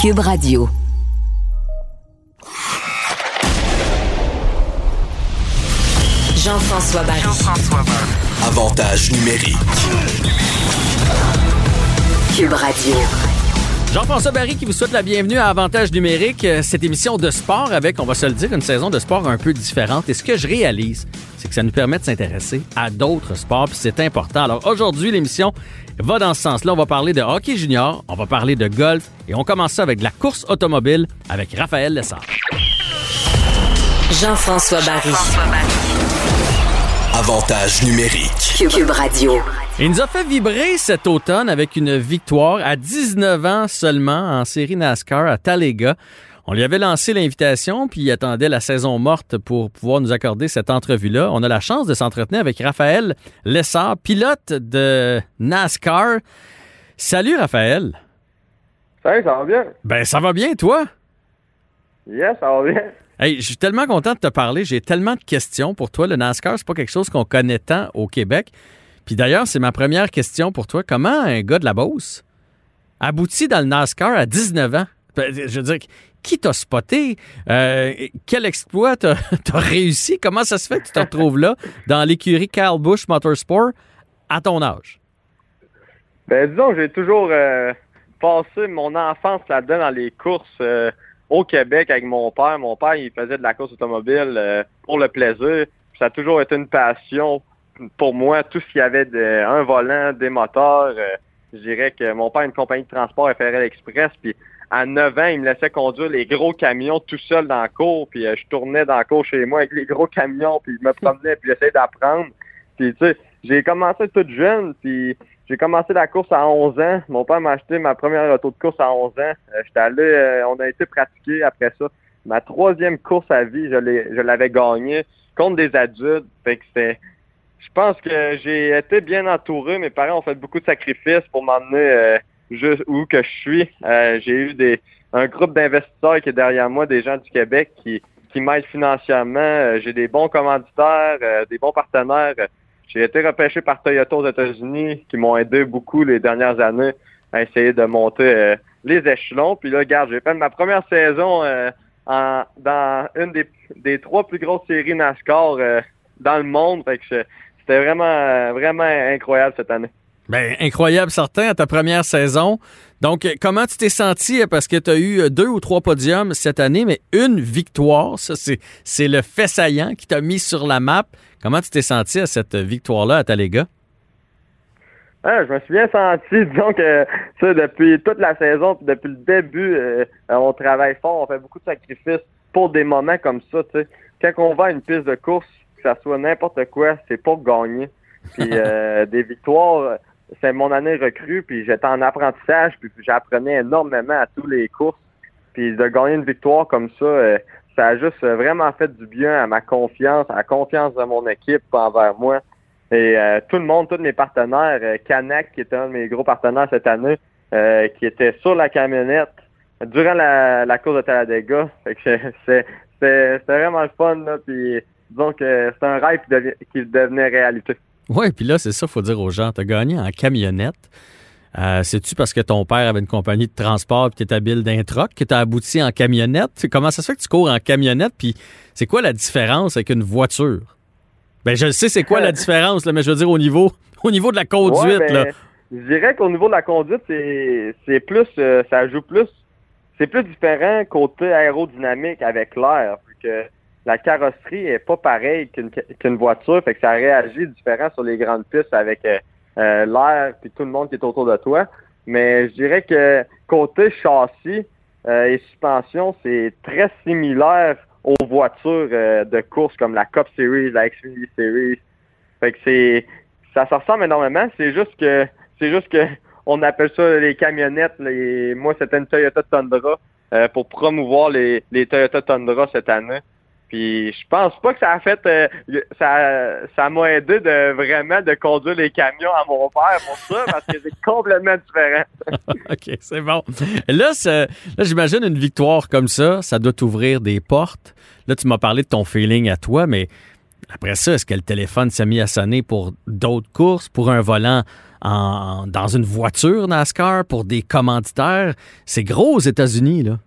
Cube Radio. Jean-François Barry. Avantage numérique. Cube Radio. Jean-François Barry qui vous souhaite la bienvenue à Avantage numérique, euh, cette émission de sport avec, on va se le dire, une saison de sport un peu différente. Et ce que je réalise, c'est que ça nous permet de s'intéresser à d'autres sports, puis c'est important. Alors aujourd'hui, l'émission va dans ce sens-là. On va parler de hockey junior, on va parler de golf, et on commence ça avec de la course automobile avec Raphaël Lessard. Jean-François Barry. Avantage numérique. Cube, Cube Radio. Il nous a fait vibrer cet automne avec une victoire à 19 ans seulement en série NASCAR à Talega. On lui avait lancé l'invitation, puis il attendait la saison morte pour pouvoir nous accorder cette entrevue-là. On a la chance de s'entretenir avec Raphaël Lessard, pilote de NASCAR. Salut Raphaël. Salut, ça va bien? Ben ça va bien, toi? Yes, ça va bien. Hey, je suis tellement content de te parler. J'ai tellement de questions pour toi. Le NASCAR, c'est pas quelque chose qu'on connaît tant au Québec. Puis d'ailleurs, c'est ma première question pour toi. Comment un gars de la Beauce aboutit dans le NASCAR à 19 ans? Ben, Je veux dire, qui t'a spoté? Euh, quel exploit t'as réussi? Comment ça se fait que tu te retrouves là, dans l'écurie Kyle Busch Motorsport, à ton âge? Ben, disons j'ai toujours euh, passé mon enfance là-dedans dans les courses euh, au Québec avec mon père. Mon père, il faisait de la course automobile pour le plaisir. Ça a toujours été une passion pour moi. Tout ce qu'il y avait de un volant, des moteurs. euh, je dirais que mon père a une compagnie de transport FRL Express. Puis à 9 ans, il me laissait conduire les gros camions tout seul dans la cour. Puis euh, je tournais dans la cour chez moi avec les gros camions. Puis je me promenais, puis j'essayais d'apprendre. Puis tu sais, j'ai commencé toute jeune. Puis j'ai commencé la course à 11 ans. Mon père m'a acheté ma première auto de course à 11 ans. Euh, J'étais allé, euh, on a été pratiquer après ça. Ma troisième course à vie, je l'avais gagnée contre des adultes. Fait que c'était, je pense que j'ai été bien entouré. Mes parents ont fait beaucoup de sacrifices pour m'emmener euh, juste où que je suis. Euh, j'ai eu un groupe d'investisseurs qui est derrière moi, des gens du Québec qui, m'aident financièrement. Euh, j'ai des bons commanditaires, des bons partenaires. J'ai été repêché par Toyota aux États-Unis qui m'ont aidé beaucoup les dernières années à essayer de monter les échelons. Puis là, regarde, j'ai fait ma première saison dans une des, trois plus grosses séries NASCAR dans le monde. C'était vraiment, vraiment incroyable cette année. Ben, incroyable, certain, à ta première saison. Donc, comment tu t'es senti? euh, Parce que tu as eu euh, deux ou trois podiums cette année, mais une victoire, ça, c'est, c'est le fait saillant qui t'a mis sur la map. Comment tu t'es senti à cette victoire-là à Talega? Ah, je me suis bien senti, disons que ça, depuis toute la saison, puis depuis le début, euh, on travaille fort, on fait beaucoup de sacrifices pour des moments comme ça. sais. Quand on va à une piste de course, que ça soit n'importe quoi, c'est pour gagner. Puis euh, des victoires, c'est mon année recrue, puis j'étais en apprentissage, puis j'apprenais énormément à tous les courses. Puis de gagner une victoire comme ça, euh, ça a juste vraiment fait du bien à ma confiance, à la confiance de mon équipe envers moi. Et euh, tout le monde, tous mes partenaires, euh, Canac, qui était un de mes gros partenaires cette année, euh, qui était sur la camionnette durant la, la course de Talladega. Fait que c'est- c'était vraiment le fun, là, puis disons que c'est un rêve qui, devient- qui devenait réalité. Oui, puis là, c'est ça, faut dire aux gens. Tu as gagné en camionnette. Euh, C'est-tu parce que ton père avait une compagnie de transport et tu étais habile d'un troc que tu as abouti en camionnette? Comment ça se fait que tu cours en camionnette? Puis c'est quoi la différence avec une voiture? Ben, je sais, c'est quoi la différence, là, mais je veux dire au niveau, au niveau de la conduite. Ouais, ben, là. Je dirais qu'au niveau de la conduite, c'est plus, euh, ça joue plus, c'est plus différent côté aérodynamique avec l'air, que la carrosserie est pas pareille qu'une voiture, fait que ça réagit différent sur les grandes pistes avec euh, euh, l'air puis tout le monde qui est autour de toi. Mais je dirais que côté châssis euh, et suspension, c'est très similaire aux voitures de course comme la Cup Series, la Xfinity Series. Fait que c'est ça se ressemble énormément. C'est juste que c'est juste que on appelle ça les camionnettes. Les... Moi, c'était une Toyota Tundra pour promouvoir les, les Toyota Tundra cette année. Puis je pense pas que ça a fait euh, ça ça m'a aidé de vraiment de conduire les camions à mon père pour ça parce que c'est complètement différent. OK, c'est bon. Là, là j'imagine une victoire comme ça, ça doit t'ouvrir des portes. Là, tu m'as parlé de ton feeling à toi, mais après ça, est-ce que le téléphone s'est mis à sonner pour d'autres courses, pour un volant en- dans une voiture NASCAR pour des commanditaires? C'est gros aux États-Unis, là.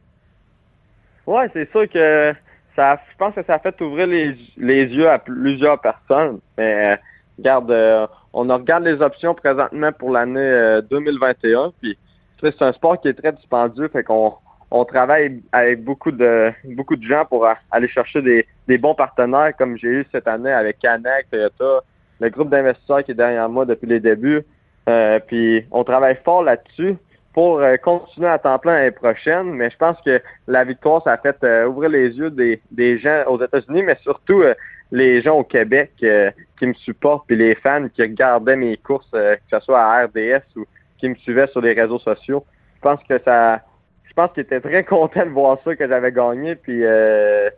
Ouais, c'est sûr que ça, je pense que ça a fait ouvrir les, les yeux à plusieurs personnes. Mais euh, regarde, euh, on regarde les options présentement pour l'année euh, 2021. Puis c'est un sport qui est très dispendieux, fait qu'on on travaille avec beaucoup de beaucoup de gens pour aller chercher des, des bons partenaires, comme j'ai eu cette année avec Canac, Toyota, le groupe d'investisseurs qui est derrière moi depuis les débuts. Euh, puis on travaille fort là-dessus pour euh, continuer à temps plein l'année prochaine, mais je pense que la victoire, ça a fait euh, ouvrir les yeux des, des gens aux États-Unis, mais surtout euh, les gens au Québec euh, qui me supportent, puis les fans qui regardaient mes courses, euh, que ce soit à RDS ou qui me suivaient sur les réseaux sociaux. Je pense que ça, je pense qu'ils étaient très contents de voir ça que j'avais gagné, puis euh,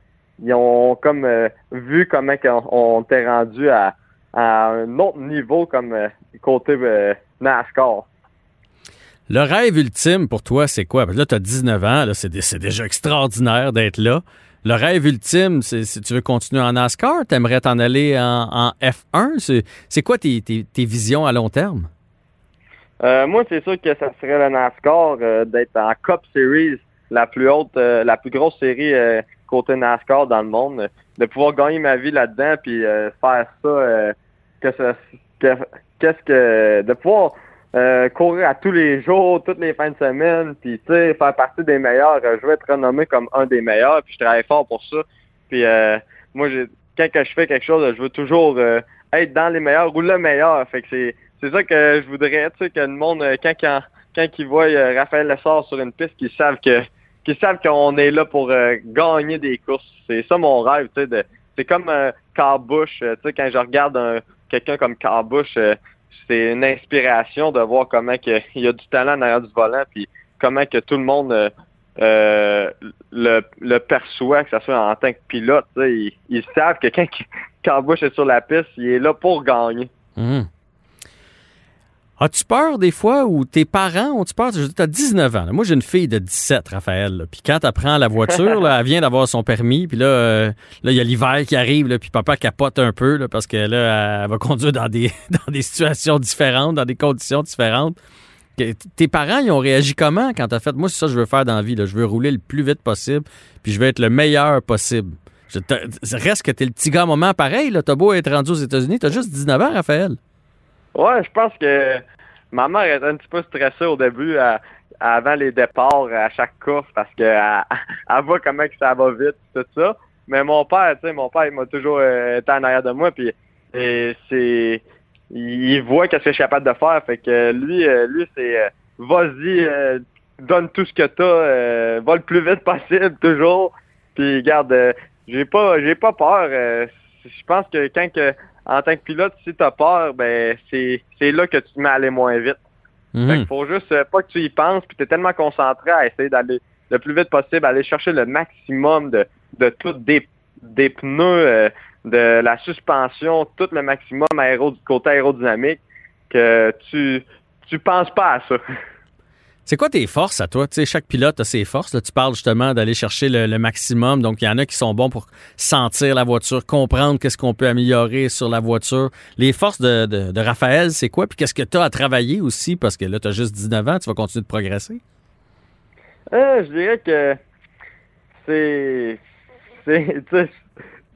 ils ont comme vu comment on était rendu à, à un autre niveau comme côté NASCAR. Le rêve ultime pour toi, c'est quoi? Là, tu as 19 ans, c'est, dé- c'est déjà extraordinaire d'être là. Le rêve ultime, c'est si tu veux continuer en NASCAR, t'aimerais t'en aller en, en F1. C'est, quoi tes, tes- visions à long terme? Euh, moi, c'est sûr que ça serait le NASCAR euh, d'être en Cup Series, la plus haute, euh, la plus grosse série euh, côté NASCAR dans le monde, de pouvoir gagner ma vie là-dedans puis faire ça, que ça, que- qu'est-ce que, de pouvoir euh, courir à tous les jours, toutes les fins de semaine, puis tu sais, faire partie des meilleurs. Euh, je veux être renommé comme un des meilleurs, puis je travaille fort pour ça. Puis euh, moi, quand je fais quelque chose, je veux toujours euh, être dans les meilleurs ou le meilleur. Fait que c'est c'est ça que je voudrais, tu sais, que le monde, quand, quand, quand ils voient Raphaël Lessard sur une piste, qu'ils savent que qu'ils savent qu'on est là pour gagner des courses. C'est ça mon rêve, tu sais. C'est comme euh, euh, tu sais, quand je regarde un- quelqu'un comme euh, c'est une inspiration de voir comment que, il y a du talent derrière du volant, puis comment que tout le monde euh, euh, le, le perçoit, que ce soit en tant que pilote. Ils, savent que quand Carl Busch est sur la piste, il est là pour gagner. Hum. As-tu peur des fois ou tes parents ont-tu peur? Tu as 19 ans. Moi, j'ai une fille de 17, Raphaël. Puis quand elle prend la voiture, elle vient d'avoir son permis. Puis là, euh, là, il y a l'hiver qui arrive. Là, puis papa capote un peu parce que là, elle va conduire dans des, dans des situations différentes, dans des conditions différentes. Tes parents, ils ont réagi comment quand t'as fait moi, c'est ça que je veux faire dans la vie. Je veux rouler le plus vite possible, puis je veux être le meilleur possible. Je te- reste que t'es le petit gars à moment pareil. T'as beau être rendu aux États-Unis, t'as juste 19 ans, Raphaël. Ouais, je pense que ma mère était un petit peu stressée au début, avant les départs à chaque course, parce que elle, elle voit comment que ça va vite, tout ça. Mais mon père, tu sais, mon père, il m'a toujours euh, été en arrière de moi, puis c'est, il voit qu'est-ce que je suis capable de faire, fait que lui, euh, lui, c'est, euh, vas-y, donne tout ce que t'as, va le plus vite possible, toujours. Puis, garde, j'ai pas, j'ai pas peur. je pense que quand que en tant que pilote, si tu as peur, ben c'est c'est là que tu te mets à aller moins vite. Mhm. Fait faut juste euh, pas que tu y penses, puis tu es tellement concentré à essayer d'aller le plus vite possible, aller chercher le maximum de, de tout des, des pneus, euh, de la suspension, tout le maximum aéro, du côté aérodynamique, que tu tu penses pas à ça. C'est quoi tes forces à toi? Tu sais, chaque pilote a ses forces. Tu parles justement d'aller chercher le, maximum. Donc, il y en a qui sont bons pour sentir la voiture, comprendre qu'est-ce qu'on peut améliorer sur la voiture. Les forces de, de, Raphaël, c'est quoi? Puis qu'est-ce que tu as à travailler aussi? Parce que là, tu as juste 19 ans, tu vas continuer de progresser. Euh, je dirais que c'est. c'est.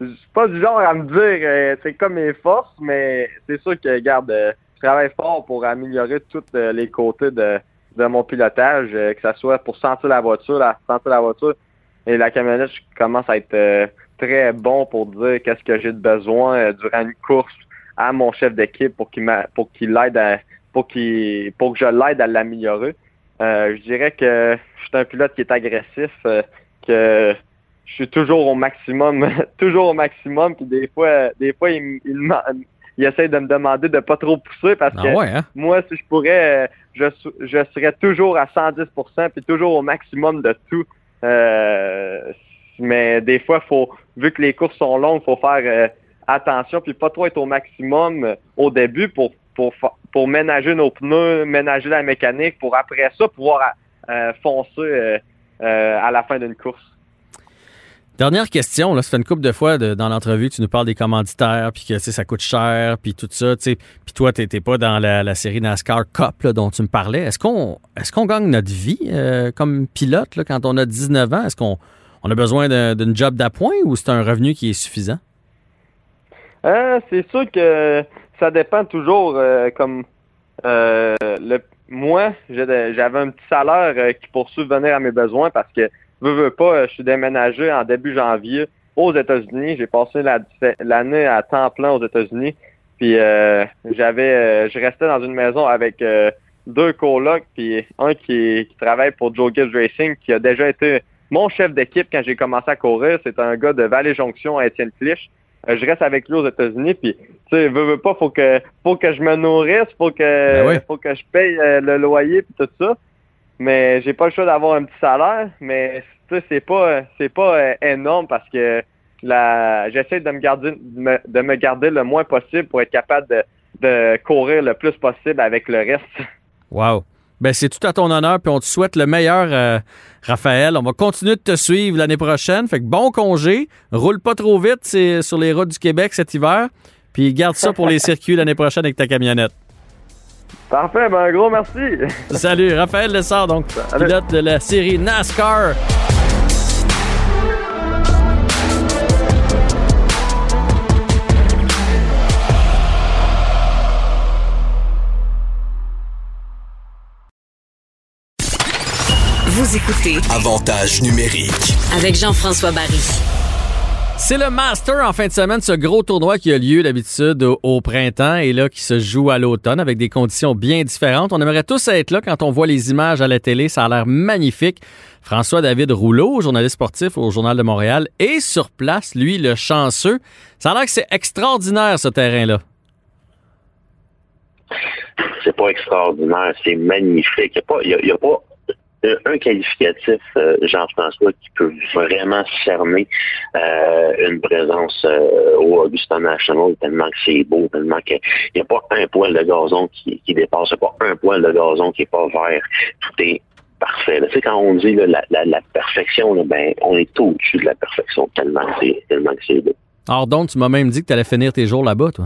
Je suis pas du genre à me dire euh, c'est comme mes forces, mais c'est sûr que, regarde, euh, je travaille fort pour améliorer tous euh, les côtés de, de mon pilotage, euh, que ce soit pour sentir la voiture, la, sentir la voiture et la camionnette, je commence à être euh, très bon pour dire qu'est-ce que j'ai de besoin euh, durant une course à mon chef d'équipe pour qu'il pour qu'il l'aide à pour qu'il pour que je l'aide à l'améliorer. Je dirais que je suis un pilote qui est agressif, que je suis toujours au maximum, toujours au maximum, puis des fois, des fois, il, il, il essaie de me demander de pas trop pousser parce Ah que ouais, hein? moi, si je pourrais, euh, je, je serais toujours à 110%, puis toujours au maximum de tout. Euh, mais des fois, faut, vu que les courses sont longues, faut faire euh, attention, puis pas trop être au maximum au début pour, pour, pour ménager nos pneus, ménager la mécanique, pour après ça pouvoir euh, foncer à la fin d'une course. Dernière question, là, ça fait une couple de fois dans l'entrevue, tu nous parles des commanditaires, puis que ça coûte cher, puis tout ça. Puis toi, tu n'étais pas dans la, série NASCAR Cup dont tu me parlais. Est-ce qu'on est qu'on gagne notre vie euh, comme pilote là, quand on a 19 ans? Est-ce qu'on on a besoin d'un- d'une job d'appoint ou c'est un revenu qui est suffisant? Euh, c'est sûr que ça dépend toujours. euh, comme euh, le, moi, j'avais un petit salaire euh, qui pour à mes besoins parce que veux, veux pas, euh, je suis déménagé en début janvier aux États-Unis. J'ai passé la- l'année à temps plein aux États-Unis. Puis euh, j'avais, euh, je restais dans une maison avec euh, deux colocs, puis un qui, qui travaille pour Joe Gibbs Racing, qui a déjà été mon chef d'équipe quand j'ai commencé à courir. C'est un gars de Valley Jonction à Étienne Clich. Euh, je reste avec lui aux États-Unis, puis tu sais, veux, veux pas, faut que faut que je me nourrisse, faut que Ben oui. faut que je paye euh, le loyer puis tout ça. Mais j'ai pas le choix d'avoir un petit salaire, mais tu sais, c'est pas c'est pas euh, énorme parce que la j'essaie de me garder de me, de me garder le moins possible pour être capable de, de courir le plus possible avec le reste. Wow. Ben, c'est tout à ton honneur, puis on te souhaite le meilleur, euh, Raphaël. On va continuer de te suivre l'année prochaine. Fait que bon congé. Roule pas trop vite sur les routes du Québec cet hiver. Puis garde ça pour les circuits l'année prochaine avec ta camionnette. Parfait, ben un gros merci. Salut, Raphaël Lessard, donc Salut. pilote de la série NASCAR. Vous écoutez Avantage numérique. avec Jean-François Barry. C'est le Master en fin de semaine, ce gros tournoi qui a lieu d'habitude au, printemps et là qui se joue à l'automne avec des conditions bien différentes. On aimerait tous être là quand on voit les images à la télé, ça a l'air magnifique. François-David Rouleau, journaliste sportif au Journal de Montréal, est sur place, lui le chanceux. Ça a l'air que c'est extraordinaire ce terrain-là. c'est pas extraordinaire, c'est magnifique. Il n'y a, a pas un- un qualificatif, euh, Jean-François, qui peut vraiment cerner euh, une présence euh, au Augusta National, tellement que c'est beau, tellement qu'il n'y a pas un poil de gazon qui, qui dépasse, pas un poil de gazon qui n'est pas vert. Tout est parfait. Tu sais, quand on dit là, la, la- la perfection, là, ben, on est au-dessus de la perfection, tellement que c'est tellement que c'est beau. Alors donc, tu m'as même dit que tu allais finir tes jours là-bas, toi.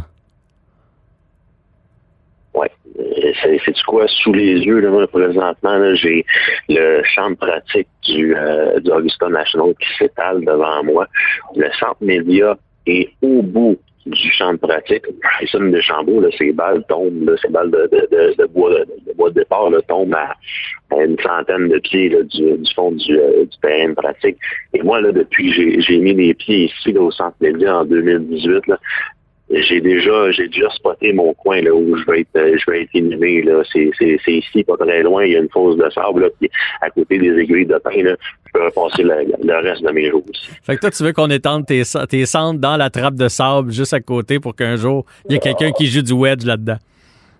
C'est du quoi sous les yeux là, présentement j'ai le champ pratique du, euh, du Augusta National qui s'étale devant moi. Le centre média est au bout du champ de pratique. Et ça, de Chambault, là, ces balles tombent, là, ces balles de, de, de, bois, de, bois de départ tombent à, une centaine de pieds là, du, fond du, euh, du terrain pratique. Et moi, là, depuis j'ai- mis les pieds ici au centre média en 2018, là, j'ai déjà j'ai déjà spoté mon coin là où je vais être euh, je vais être inhumé là. C'est c'est c'est ici pas très loin. Il y a une fosse de sable là à côté des aiguilles de pain là je peux passer le, reste de mes jours ici Fait que toi, tu veux qu'on étende tes, tes cendres dans la trappe de sable juste à côté pour qu'un jour, il y ait quelqu'un qui joue du wedge là-dedans?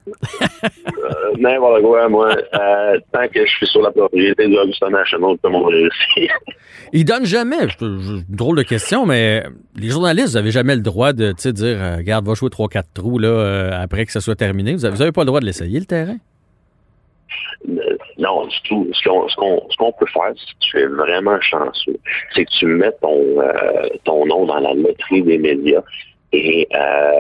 Euh, n'importe quoi moi euh, tant que je suis sur la propriété du Augusta National tout le monde réussit Ils donnent jamais, je- je- drôle de question, mais les journalistes, vous n'avez jamais le droit de dire, euh, regarde, va jouer 3-4 trous là, euh, après que ça soit terminé. Vous n'avez pas le droit de l'essayer, le terrain? Euh, non, du tout. Ce qu'on peut faire, si tu es vraiment chanceux, c'est que tu mets ton euh, ton nom dans la loterie des médias et euh,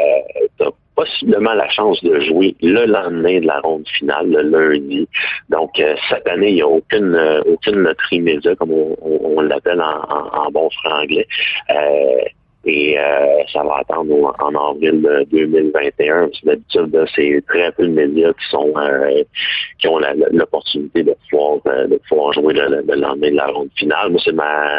tu as possiblement la chance de jouer le lendemain de la ronde finale, le lundi. Donc, euh, cette année, il n'y a aucune euh, aucune loterie média, comme on, on- l'appelle en, en- en bon franglais. Euh, et euh, ça va attendre en avril de 2021. Parce que D'habitude, c'est très peu de médias qui sont euh, qui ont l'opportunité de pouvoir euh, de pouvoir jouer le- le lendemain de la ronde finale. Moi, c'est ma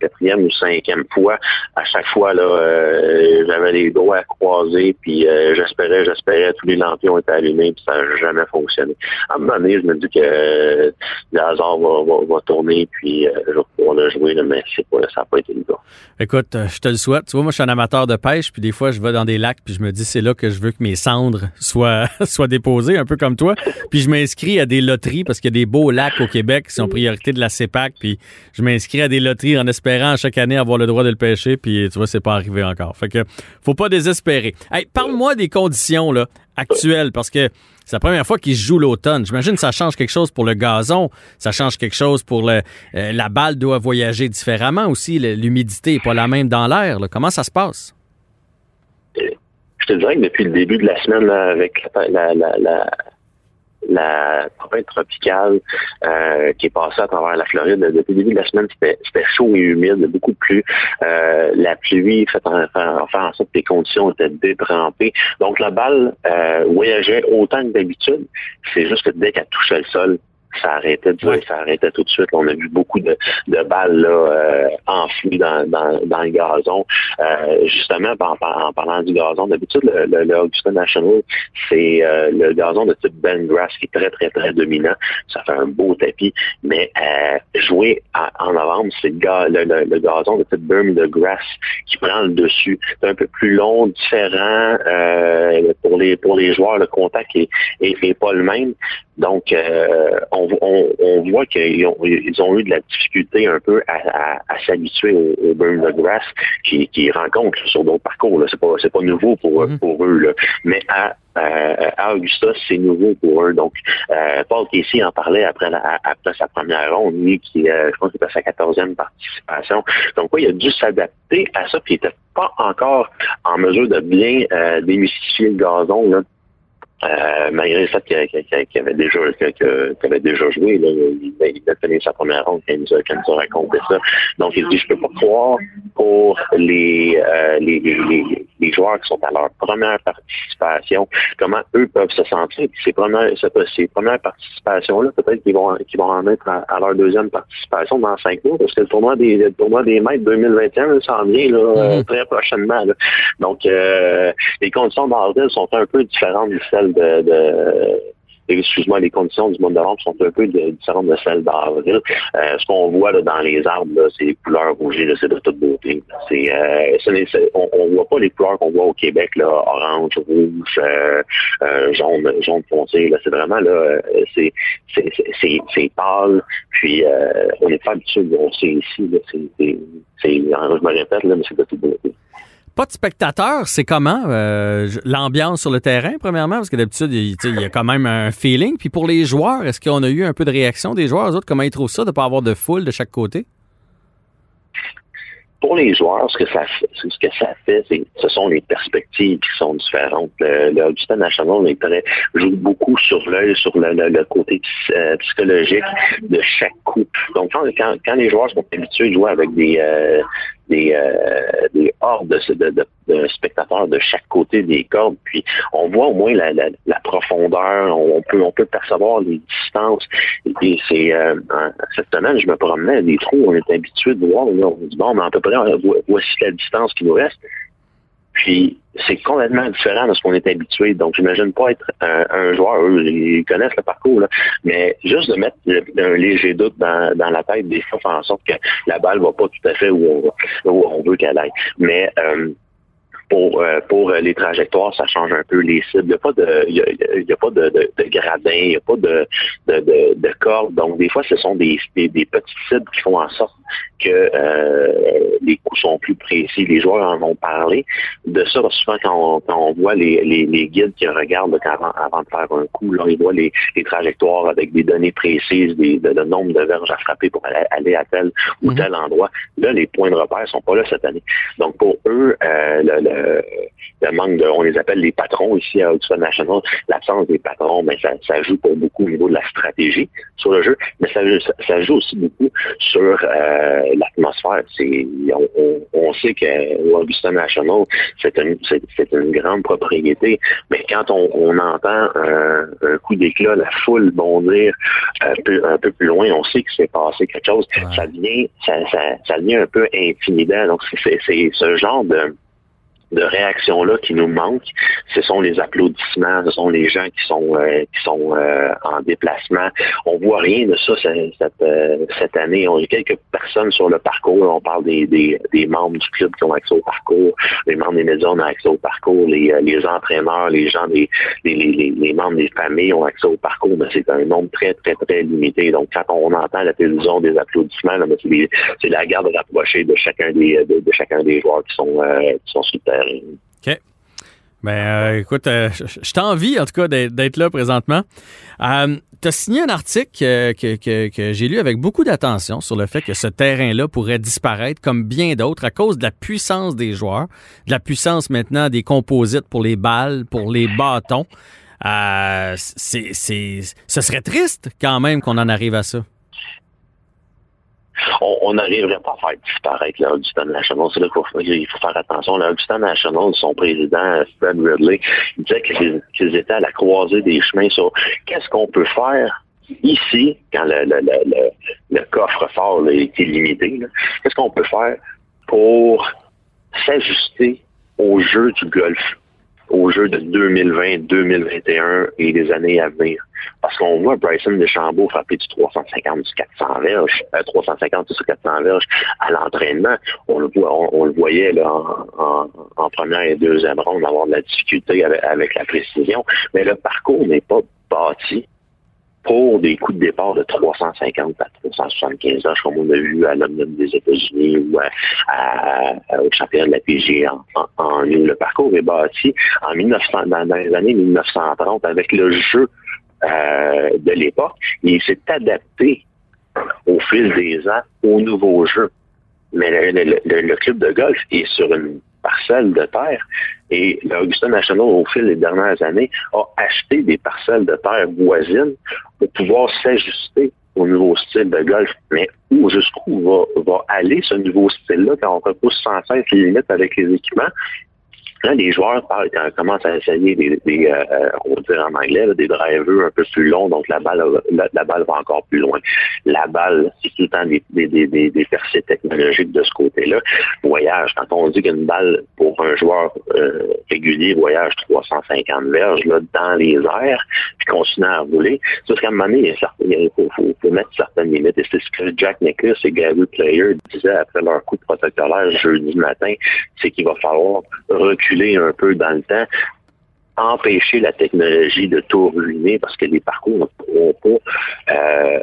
quatrième ou cinquième fois. À chaque fois, là, euh, j'avais les doigts à croiser, puis euh, j'espérais, j'espérais, tous les lampions étaient allumés, puis ça n'a jamais fonctionné. À un moment donné, je me dis que euh, le hasard va, tourner, puis euh, je vais pouvoir le jouer, là, mais c'est pas, ça n'a pas été le cas. Écoute, je te le souhaite. Tu vois, moi, je suis un amateur de pêche, puis des fois, je vais dans des lacs, puis je me dis, c'est là que je veux que mes cendres soient, soient déposées, un peu comme toi. Puis je m'inscris à des loteries, parce qu'il y a des beaux lacs au Québec qui sont priorité de la CEPAC, puis je m'inscris à des loteries en espérant chaque année avoir le droit de le pêcher, puis tu vois, c'est pas arrivé encore. Fait que, faut pas désespérer. Hey, parle-moi des conditions, là, actuelles, parce que C'est la première fois qu'ils jouent l'automne. J'imagine que ça change quelque chose pour le gazon, ça change quelque chose pour le. euh, la balle doit voyager différemment aussi. L'humidité n'est pas la même dans l'air. Comment ça se passe? Je te dirais que depuis le début de la semaine, avec la, la, la tempête tropicale euh, qui est passée à travers la Floride, depuis le début de la semaine, c'était chaud et humide, beaucoup de pluie. Euh, la pluie fait en, fait en sorte que les conditions étaient détrempées. Donc la balle euh, voyageait autant que d'habitude. C'est juste que dès qu'elle touchait le sol, ça arrêtait de ça arrêtait tout de suite. On a vu beaucoup de, de balles là, euh, enfouies dans, dans, dans le gazon. Euh, justement, en, en parlant du gazon, d'habitude, le, le, le Augusta National, c'est euh, le gazon de type Ben Grass qui est très, très, très dominant. Ça fait un beau tapis. Mais euh, jouer à- en novembre, c'est le, ga- le, le- le gazon de type Bermuda Grass qui prend le dessus. C'est un peu plus long, différent. euh, pour les pour les joueurs, le contact est, est, est pas le même. Donc, euh, on, on, on voit qu'ils ont, ils ont eu de la difficulté un peu à, à, à s'habituer au, au Bermuda Grass qui, qui rencontrent sur d'autres parcours. Là. C'est pas pas nouveau pour, Mhm. pour eux. Là. Mais à, à Augusta, c'est nouveau pour eux. Donc, euh, Paul Casey en parlait après, la, après sa première ronde, lui qui, euh, je pense que c'était sa quatorzième participation. Donc, ouais, il a dû s'adapter à ça, puis il n'était pas encore en mesure de bien euh, démystifier le gazon. Là. Euh, malgré le fait qu'il avait déjà qu'il avait déjà joué, là, il, il a fini sa première ronde quand il nous a, quand il nous a raconté ça. Donc il dit je peux pas croire pour les, euh, les, les, les- joueurs qui sont à leur première participation, comment eux peuvent se sentir. Puis ces premières, ces, premières participations-là, peut-être qu'ils vont qu'ils vont en être à, à leur deuxième participation dans cinq mois, parce que le tournoi des le tournoi des maîtres 2021 là, s'en vient là, euh, très prochainement. là. Donc euh, les conditions d'avril sont un peu différentes de celles de, de excuse-moi, les conditions du mois de novembre sont un peu différentes de celles d'avril. Euh, ce qu'on voit là, dans les arbres, c'est les couleurs rougées, là, c'est de toute beauté. C'est, euh, on, on voit pas les couleurs qu'on voit au Québec, là, orange, rouge, euh, jaune, jaune foncé. Là, c'est vraiment là, c'est, c'est, pâle. Puis on n'est pas habitué de voir ça ici. Là, c'est, c'est, c'est- je me répète, là, mais c'est de toute beauté. Pas de spectateurs, c'est comment euh, l'ambiance sur le terrain, premièrement? Parce que d'habitude, il, y a quand même un feeling. Puis pour les joueurs, est-ce qu'on a eu un peu de réaction des joueurs? Eux autres, comment ils trouvent ça de ne pas avoir de foule de chaque côté? pour les joueurs, ce que ça fait, ce que ça fait, ce sont les perspectives qui sont différentes. Le, le National est très, joue beaucoup sur l'œil, sur le, côté euh, psychologique de chaque coup. Donc, quand, quand, quand les joueurs sont habitués de jouer avec des, euh, des, euh, des hordes de, spectateurs de chaque côté des cordes, puis on voit au moins la, profondeur, on peut, on peut percevoir les distances. Et c'est euh, cette semaine, je me promenais des trous, on est habitué de voir, on dit bon, mais à peu près, vo- voici la distance qui nous reste. Puis c'est complètement différent de ce qu'on est habitué. Donc, j'imagine pas être un, un joueur, eux, ils connaissent le parcours, là, mais juste de mettre un léger doute dans, dans la tête des fois, faire en sorte que la balle va pas tout à fait où on, où on veut qu'elle aille. Mais euh, pour, euh, pour les trajectoires, ça change un peu les cibles. Il n'y a pas de, il y a, il y a pas de, de, de gradin, il n'y a pas de, de, de, de corde. Donc, des fois, ce sont des, des, des petites cibles qui font en sorte que euh, les coups sont plus précis. Les joueurs en ont parlé de ça. parce que souvent, quand on, quand on voit les, les, les guides qui regardent avant, avant de faire un coup, là, ils voient les, les trajectoires avec des données précises, des, de, de nombre de verges à frapper pour aller, aller à tel ou Mhm. tel endroit. Là, les points de repère sont pas là cette année. Donc, pour eux, euh, le, le, le manque de, on les appelle les patrons ici à Augusta National, l'absence des patrons, mais ça, ça joue pour beaucoup au niveau de la stratégie sur le jeu, mais ça, joue aussi beaucoup sur euh, l'atmosphère. On, on, on sait que National, c'est une, grande propriété, mais quand on, on entend un, un coup d'éclat, la foule bondir un peu, un peu plus loin, on sait que c'est passé quelque chose. Ouais. Ça devient, ça, ça, ça devient un peu intimidant. Donc, c'est ce genre de de réaction-là qui nous manque, ce sont les applaudissements, ce sont les gens qui sont euh, qui sont euh, en déplacement. On voit rien de ça cette, euh, cette année. On a quelques personnes sur le parcours. On parle des, des, des membres du club qui ont accès au parcours, les membres des médias ont accès au parcours, les, euh, les entraîneurs, les gens les, les, les, membres des familles ont accès au parcours, mais c'est un nombre très, très, très limité. Donc, quand on entend la télévision des applaudissements, c'est, la garde rapprochée de chacun des de, de chacun des joueurs qui sont euh, qui sont sur le terrain. Ben, euh, écoute, euh, je t'envie en tout cas d'être là présentement. Euh, tu as signé un article que, j'ai lu avec beaucoup d'attention sur le fait que ce terrain-là pourrait disparaître comme bien d'autres à cause de la puissance des joueurs, de la puissance maintenant des composites pour les balles, pour les bâtons. C'est, ce serait triste quand même qu'on en arrive à ça. On n'arriverait pas à faire disparaître le Houston National. C'est là qu'il faut, faire attention. Le Houston National, son président, Fred Ridley, disait qu'ils étaient à la croisée des chemins sur qu'est-ce qu'on peut faire ici, quand le, le, coffre-fort est illimité, qu'est-ce qu'on peut faire pour s'ajuster au jeu du golf, au jeu de 2020, 2021 et les années à venir. Parce qu'on voit Bryson DeChambeau frapper du 350, du 400 verges, euh, 350 ou 400 verges à l'entraînement. On le voit, on, le voyait là, en première et deuxième ronde avoir de la difficulté avec, avec la précision. Mais le parcours n'est pas bâti pour des coups de départ de 350 à 375 heures, comme on a vu à l'Omnium des États-Unis ou à, au championnat de la PG en, en, en. Le parcours est bâti en 1900, dans, les années 1930 avec le jeu euh, de l'époque. Il s'est adapté au fil des ans au nouveau jeu. Mais le- le- le club de golf est sur une parcelle de terre et l'Augusta National, au fil des dernières années, a acheté des parcelles de terre voisines pour pouvoir s'ajuster au nouveau style de golf. Mais où, jusqu'où va, va aller ce nouveau style-là quand on repousse sans cesse les limites avec les équipements? Là, les joueurs parlent, quand ils commencent à essayer des, des euh, euh, on va dire en anglais, là, des drivers un peu plus longs, donc la balle, la, balle va encore plus loin. La balle, c'est tout le temps des, des, des, des, percées technologiques de ce côté-là. Voyage, quand on dit qu'une balle pour un joueur euh, régulier voyage 350 verges là, dans les airs, puis continue à rouler, c'est parce qu'à un moment donné, il faut, faut, faut mettre certaines limites. Et c'est ce que Jack Nicklaus et Gary Player disaient après leur coup de protecteur jeudi matin, c'est qu'il va falloir reculer un peu dans le temps, empêcher la technologie de tout ruiner parce que les parcours ne pourront pas euh,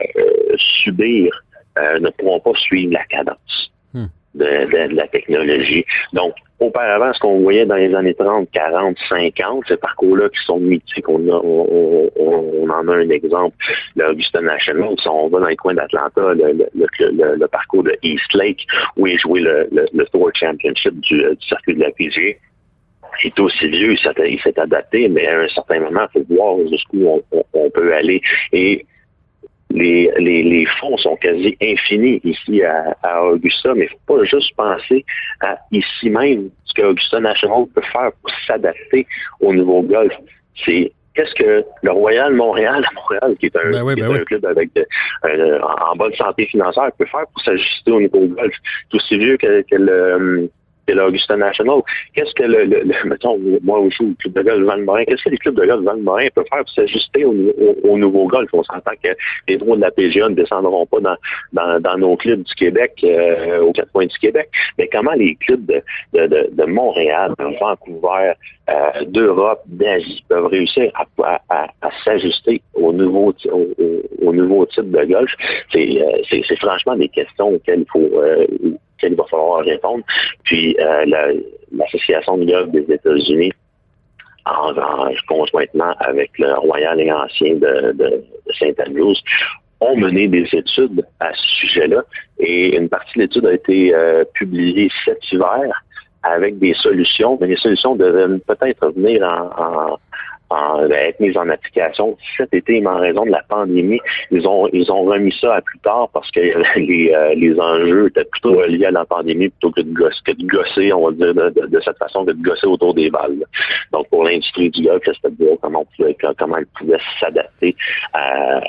subir, euh, ne pourront pas suivre la cadence Hmm. de, de- de la technologie. Donc, auparavant, ce qu'on voyait dans les années 30, 40, 50, ces parcours-là qui sont mythiques, on, a- on, on- on en a un exemple, le National, si on va dans les coins d'Atlanta, le, le, le- le- le parcours de East Lake, où est joué le, Tour Championship du, du circuit de la PGA, il est aussi vieux, il s'est- adapté, mais à un certain moment, il faut voir jusqu'où on, on- on peut aller. Et les, les, les fonds sont quasi infinis ici à, à Augusta, mais il ne faut pas juste penser à ici même ce que Augusta National peut faire pour s'adapter au nouveau golf. C'est qu'est-ce que le Royal Montréal, à Montréal, qui est un, Ben oui, qui est ben un oui. club avec de- en en bonne santé financière, peut faire pour s'ajuster au niveau golf. C'est aussi vieux que, que le que l'Augusta National. Qu'est-ce que le, le, le- mettons, moi je joue au club de golf Val-Morin, qu'est-ce que les clubs de golf Val-Morin peuvent faire pour s'ajuster au, au, au nouveau golf? On s'entend que les droits de la PGA ne descendront pas dans, dans, dans nos clubs du Québec, euh, aux quatre coins du Québec. Mais comment les clubs de, de, de, Montréal, de Vancouver, euh, d'Europe, d'Asie peuvent réussir à, à, à, s'ajuster au nouveau, au, au, au nouveau type de golf? C'est, euh, c'est franchement des questions auxquelles il faut, euh, auxquelles il va falloir répondre. Puis euh, la- l'Association du golf des États-Unis, en, en- conjointement avec le Royal et Ancien de, de, de Saint-Andrews, ont mené des études à ce sujet-là. Et une partie de l'étude a été euh, publiée cet hiver avec des solutions, mais les solutions devaient peut-être venir en, en- en- être mises en application cet été, mais en raison de la pandémie, ils ont ils ont remis ça à plus tard parce que les, euh, les enjeux étaient plutôt reliés à la pandémie plutôt que de, gosser, que de gosser, on va dire, de, de- de cette façon, que de gosser autour des balles. Donc pour l'industrie du golf, voir comment, comment elle pouvait s'adapter à,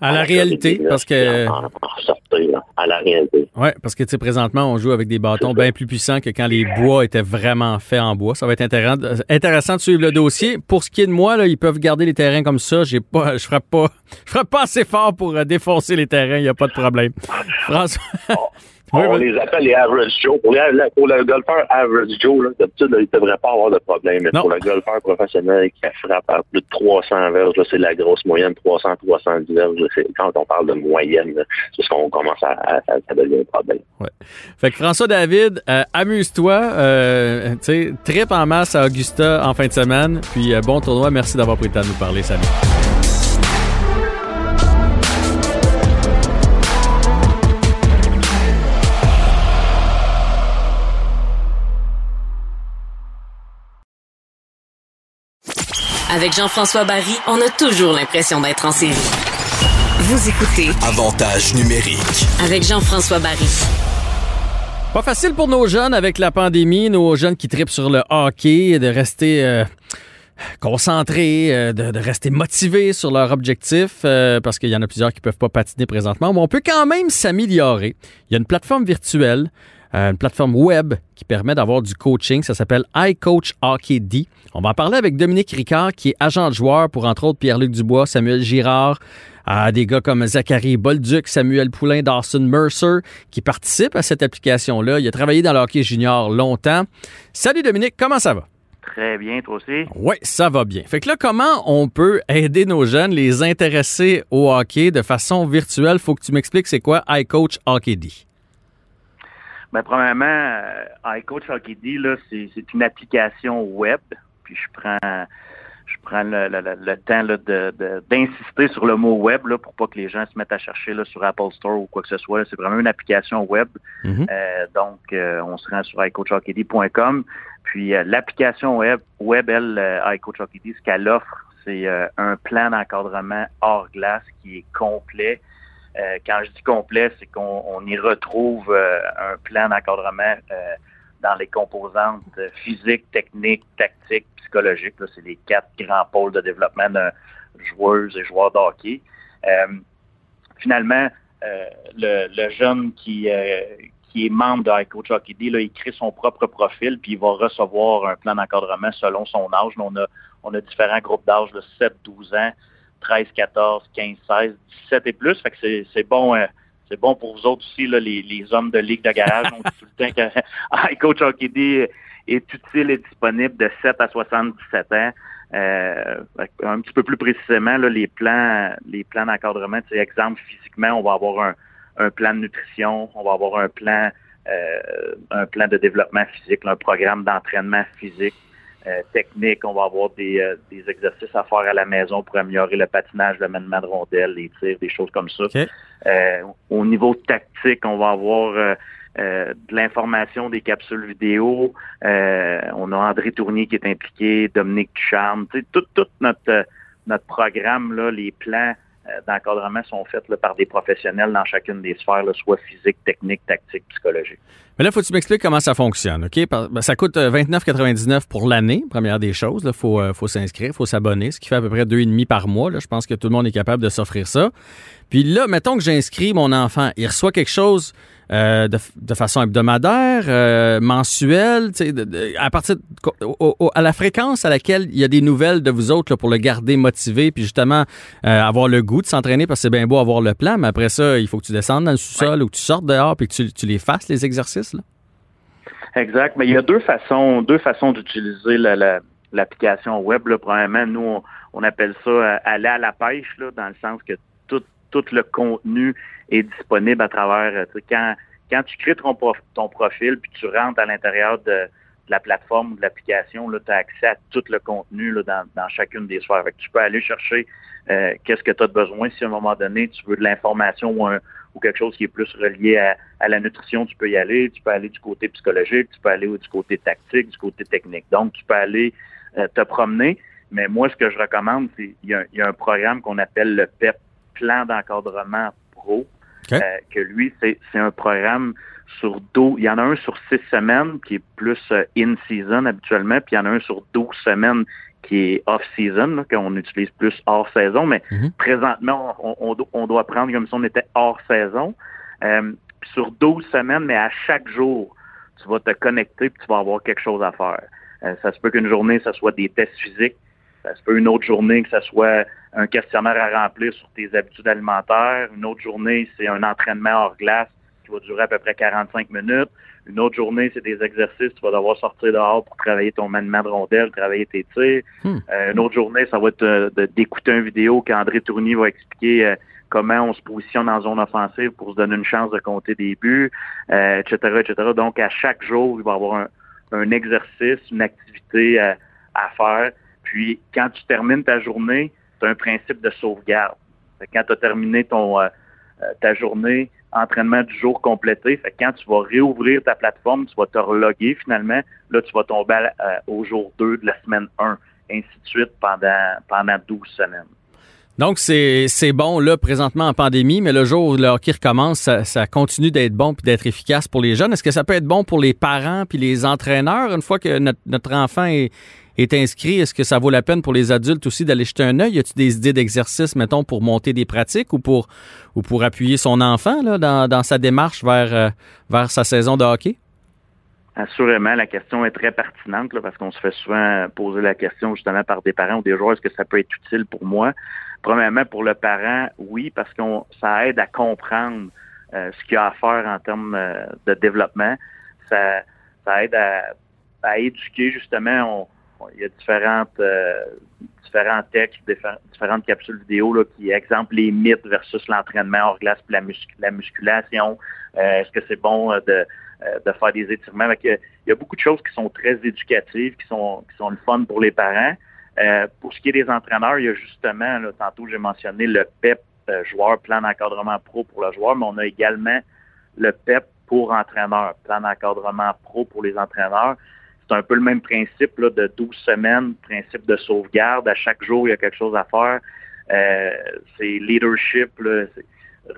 À la réalité, COVID-19 parce que et en- en sortir, là, à la réalité. Ouais, parce que tu sais, présentement, on joue avec des bâtons bien plus puissants que quand les bois étaient vraiment faits en bois. Ça va être intéressant, intéressant de suivre le dossier. Pour ce qui est de moi, là, ils peuvent garder les terrains comme ça. J'ai pas, je frappe pas, je frappe pas assez fort pour euh, défoncer les terrains. Il y a pas de problème. François, Oui, on oui. les appelle les average Joe. Pour, les- pour le golfeur average Joe, d'habitude, il ne devrait pas avoir de problème. Mais Non. pour le golfeur professionnel qui frappe à plus de 300 verges, là, c'est la grosse moyenne, 300, 310 verges. Quand on parle de moyenne, c'est ce qu'on commence à, à, à- ça devient un problème. Fait que François David, euh, amuse-toi, euh, trip en masse à Augusta en fin de semaine, puis euh, bon tournoi, merci d'avoir pris le temps de nous parler, salut. Avec Jean-François Barry, on a toujours l'impression d'être en série. Vous écoutez Avantage numérique. avec Jean-François Barry. Pas facile pour nos jeunes avec la pandémie, nos jeunes qui tripent sur le hockey, de rester euh, concentrés, euh, de, de rester motivés sur leur objectif, euh, parce qu'il y en a plusieurs qui peuvent pas patiner présentement. Mais on peut quand même s'améliorer. Il y a une plateforme virtuelle, euh, une plateforme web qui permet d'avoir du coaching. Ça s'appelle iCoach Hockey D. On va en parler avec Dominique Ricard, qui est agent de joueur pour, entre autres, Pierre-Luc Dubois, Samuel Girard, à des gars comme Zachary Bolduc, Samuel Poulain, Dawson Mercer, qui participent à cette application-là. Il a travaillé dans le hockey junior longtemps. Salut Dominique, comment ça va? Très bien, toi aussi. Oui, ça va bien. Fait que là, comment on peut aider nos jeunes, les intéresser au hockey de façon virtuelle? Faut que tu m'expliques c'est quoi iCoach Hockey D. Ben, premièrement, euh, iCoach Hockey D, là, c'est, une application web. Puis je prends je prends le, le- le- temps là, de, de- d'insister sur le mot web là, pour pas que les gens se mettent à chercher là, sur Apple Store ou quoi que ce soit. C'est vraiment une application web. Mhm. Euh, donc, euh, on se rend sur iCoachHockeyD.com. Puis euh, l'application web, web elle, euh, iCoachHockeyD, ce qu'elle offre, c'est euh, un plan d'encadrement hors glace qui est complet. Euh, quand je dis complet, c'est qu'on on y retrouve euh, un plan d'encadrement euh, dans les composantes physiques, techniques, tactiques, psychologiques. C'est les quatre grands pôles de développement d'un joueuse et joueur de hockey. Finalement, le, jeune qui, est membre de iCoach Hockey D, il crée son propre profil, puis il va recevoir un plan d'encadrement selon son âge. On, a, on a différents groupes d'âge de 7, 12 ans, 13, 14, 15, 16, 17 et plus. Fait que c'est, bon. euh, c'est bon pour vous autres aussi, là, les, les hommes de ligue de garage. On dit tout le temps que iCoach Hockey D est utile et disponible de 7 à 77 ans. Euh, un petit peu plus précisément, là, les plans, les plans d'encadrement, c'est exemple, physiquement, on va avoir un, un plan de nutrition, on va avoir un plan, euh, un plan de développement physique, un programme d'entraînement physique, euh, technique, on va avoir des, euh, des exercices à faire à la maison pour améliorer le patinage, le maniement de rondelles, les tirs, des choses comme ça. Euh, au niveau tactique, on va avoir de l'information des capsules vidéo. On a André Tournier qui est impliqué, Dominique Ducharme. Tout, tout notre, notre programme, là, les plans d'encadrement sont faits là, par des professionnels dans chacune des sphères, soit physique, technique, tactique, psychologique. Mais là, faut que tu m'expliques comment ça fonctionne, OK? Ben, ça coûte euh, 29,99 pour l'année, première des choses. Il faut, euh, faut s'inscrire, faut s'abonner, ce qui fait à peu près 2,5 par mois. Je pense que tout le monde est capable de s'offrir ça. Puis là, mettons que j'inscris mon enfant. Il reçoit quelque chose euh, de, façon hebdomadaire, euh, mensuelle, de- à partir de- au- au- à la fréquence à laquelle il y a des nouvelles de vous autres là, pour le garder motivé, puis justement euh, avoir le goût de s'entraîner parce que c'est bien beau avoir le plan, mais après ça, il faut que tu descendes dans le sous-sol ou que tu sortes dehors puis que tu, tu les fasses, les exercices. Là. Exact. Mais il y a deux façons, deux façons d'utiliser la- la- l'application web. Là. Premièrement, nous, on, on appelle ça euh, aller à la pêche, là, dans le sens que tout, le contenu est disponible à travers. euh, Quand, quand tu crées ton, prof- ton profil puis tu rentres à l'intérieur de, la plateforme ou de l'application, tu as accès à tout le contenu là, dans, dans chacune des sphères. Fait que tu peux aller chercher euh, qu'est-ce que tu as besoin. Si à un moment donné, tu veux de l'information ou, ou quelque chose qui est plus relié à, à la nutrition, tu peux y aller. Tu peux aller du côté psychologique, tu peux aller du côté tactique, du côté technique. Donc, tu peux aller euh, te promener. Mais moi, ce que je recommande, c'est il y, y a un programme qu'on appelle le PEP, Plan d'encadrement pro, euh, que lui, c'est un programme sur 12, il y en a un sur six semaines qui est plus euh, in-season habituellement, puis il y en a un sur 12 semaines qui est off-season, qu'on utilise plus hors saison, mais Mhm. présentement, on, on do- on doit prendre comme si on était hors saison. Euh, sur 12 semaines, mais à chaque jour, tu vas te connecter puis tu vas avoir quelque chose à faire. Euh, ça se peut qu'une journée, ça soit des tests physiques. Ça se peut une autre journée que ça soit un questionnaire à remplir sur tes habitudes alimentaires. Une autre journée, c'est un entraînement hors glace qui va durer à peu près 45 minutes. Une autre journée, c'est des exercices. Tu vas devoir sortir dehors pour travailler ton maniement de rondelle, travailler tes tirs. Hmm. Euh, une autre journée, ça va être euh, d'écouter une vidéo qu'André Tournier va expliquer euh, comment on se positionne en zone offensive pour se donner une chance de compter des buts, euh, etc., etc. Donc, à chaque jour, il va y avoir un, un exercice, une activité à faire. Puis, quand tu termines ta journée, tu as un principe de sauvegarde. Quand tu as terminé ton, euh, euh, ta journée, entraînement du jour complété, fait quand tu vas réouvrir ta plateforme, tu vas te reloguer finalement, là, tu vas tomber euh, au jour 2 de la semaine 1, ainsi de suite pendant, pendant 12 semaines. Donc, c'est bon, là, présentement en pandémie, mais le jour où le recommence, ça, continue d'être bon puis d'être efficace pour les jeunes. Est-ce que ça peut être bon pour les parents puis les entraîneurs une fois que notre enfant est, est inscrit? Est-ce que ça vaut la peine pour les adultes aussi d'aller jeter un œil? Y a-tu des idées d'exercice, mettons, pour monter des pratiques ou pour, ou pour appuyer son enfant là, dans, dans sa démarche vers, euh, vers sa saison de hockey? Assurément, la question est très pertinente parce qu'on se fait souvent poser la question justement par des parents ou des joueurs, est-ce que ça peut être utile pour moi? Premièrement, pour le parent, oui, parce qu'on ça aide à comprendre euh, ce qu'il y a à faire en termes euh, de développement. Ça, ça aide à, à éduquer justement. Il y a différentes euh, différents textes, diffé- différentes capsules vidéo là, qui exemplent les mythes versus l'entraînement hors glace la, la musculation. Euh, est-ce que c'est bon euh, de euh, de faire des étirements? Il y a beaucoup de choses qui sont très éducatives, qui sont, qui sont le fun pour les parents. Euh, pour ce qui est des entraîneurs, il y a justement, là, tantôt j'ai mentionné le PEP euh, joueur, plan d'encadrement pro pour le joueur, mais on a également le PEP pour entraîneur, plan d'encadrement pro pour les entraîneurs. C'est un peu le même principe là, de 12 semaines, principe de sauvegarde. À chaque jour, il y a quelque chose à faire. Euh, c'est leadership, là,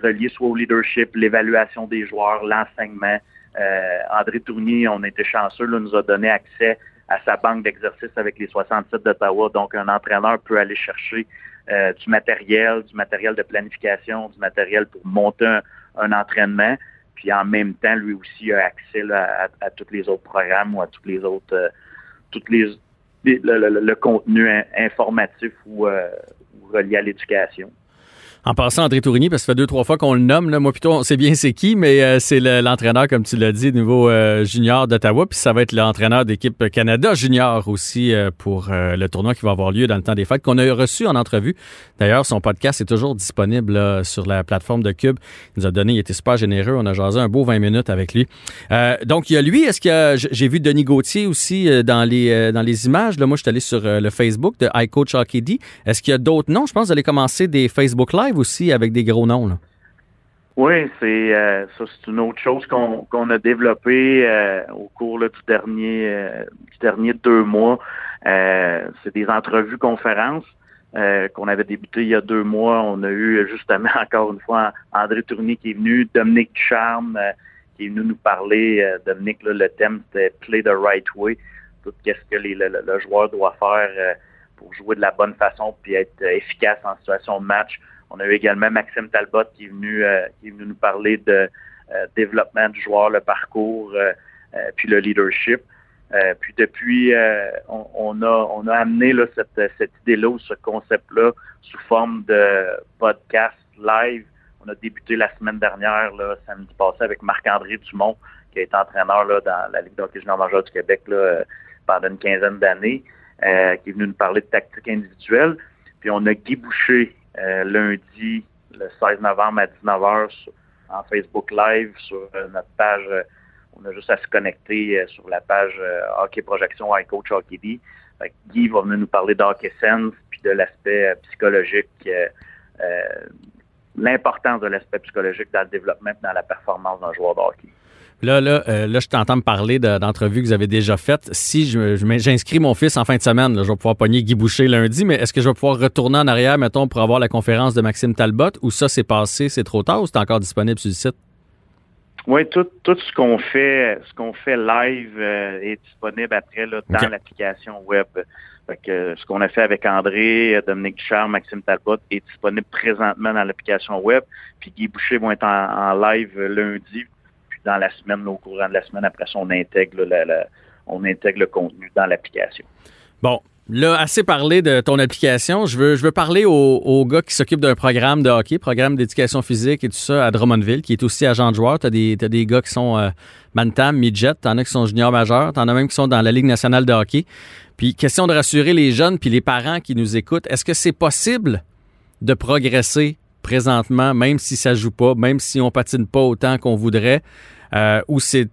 relié soit au leadership, l'évaluation des joueurs, l'enseignement. Euh, André Tournier, on été chanceux, là, nous a donné accès à sa banque d'exercices avec les 67 d'Ottawa. Donc, un entraîneur peut aller chercher euh, du matériel, du matériel de planification, du matériel pour monter un, un entraînement. Puis en même temps, lui aussi a accès à, tous les autres programmes ou à tous les autres, euh, toutes les, le, contenu in- informatif euh, ou relié à l'éducation. En passant, André Tourigny, parce que ça fait deux, trois fois qu'on le nomme. Là. Moi, plutôt, on sait bien c'est qui, mais euh, c'est le- l'entraîneur, comme tu l'as dit, niveau euh, junior d'Ottawa. Puis ça va être l'entraîneur d'équipe Canada junior aussi euh, pour le tournoi qui va avoir lieu dans le temps des fêtes, qu'on a reçu en entrevue. D'ailleurs, son podcast est toujours disponible sur la plateforme de Cube. Il nous a donné, il était super généreux. On a jasé un beau 20 minutes avec lui. Donc, il y a lui. Est-ce a, j'ai vu Denis Gauthier aussi dans les dans les images. Là, moi, je suis allé sur le Facebook de iCoach Hockey. Est-ce qu'il y a d'autres noms? Je pense que vous allez commencer des Facebook Live aussi avec des gros noms. Oui, c'est euh, ça, c'est une autre chose qu'on a développé euh, au cours là, du dernier euh, du dernier deux mois. C'est des entrevues conférences qu'on avait débuté il y a deux mois. On a eu justement encore une fois André Tournier qui est venu, Dominique Ducharme euh, qui est venu nous parler. Dominique, le thème c'était Play the right way. Tout qu'est-ce que le, le- joueur doit faire pour jouer de la bonne façon puis être efficace en situation de match. On a eu également Maxime Talbot qui est venu, euh, qui est venu nous parler de euh, développement du joueur, le parcours, euh, euh, puis le leadership. Euh, puis depuis, on, on a, on a amené là, cette, cette idée-là ou ce concept-là sous forme de podcast live. On a débuté la semaine dernière, là, samedi passé, avec Marc-André Dumont, qui a été entraîneur là, dans la Ligue d'hockey junior majeur du Québec là, pendant une quinzaine d'années, euh, qui est venu nous parler de tactique individuelle. Puis on a Guy Boucher lundi, le 16 novembre à 19h sur- en Facebook Live sur euh, notre page. euh, on a juste à se connecter euh, sur la page euh, Hockey Projection Hockey D. Fait que Guy va venir nous parler d'Hockey Sense puis de l'aspect euh, psychologique, euh, euh, l'importance de l'aspect psychologique dans le développement et dans la performance d'un joueur de hockey. Là, là, euh, là, je t'entends me parler de- d'entrevues que vous avez déjà faites. Si j'inscris mon fils en fin de semaine, là, je vais pouvoir pogner Guy Boucher lundi, mais est-ce que je vais pouvoir retourner en arrière, mettons, pour avoir la conférence de Maxime Talbot, ou ça, c'est passé, c'est trop tard, ou c'est encore disponible sur le site? Oui, tout, tout ce qu'on fait, ce qu'on fait live euh, est disponible après là, dans l'application web. Fait que, euh, ce qu'on a fait avec André, Dominique Ducharme, Maxime Talbot est disponible présentement dans l'application web. Puis Guy Boucher vont être en, en live lundi. Dans la semaine, là, au courant de la semaine, après ça, on intègre, on intègre le contenu dans l'application. Bon, Là, assez parlé de ton application. Je veux, je veux parler au, gars qui s'occupe d'un programme de hockey, programme d'éducation physique et tout ça à Drummondville, qui est aussi agent de joueur. Tu as des, gars qui sont euh, Bantam, Midget, t'en as qui sont juniors majeurs, t'en as même qui sont dans la Ligue nationale de hockey. Puis, question de rassurer les jeunes puis les parents qui nous écoutent, est-ce que c'est possible de progresser présentement, même si ça joue pas, même si on patine pas autant qu'on voudrait? Euh, c'est,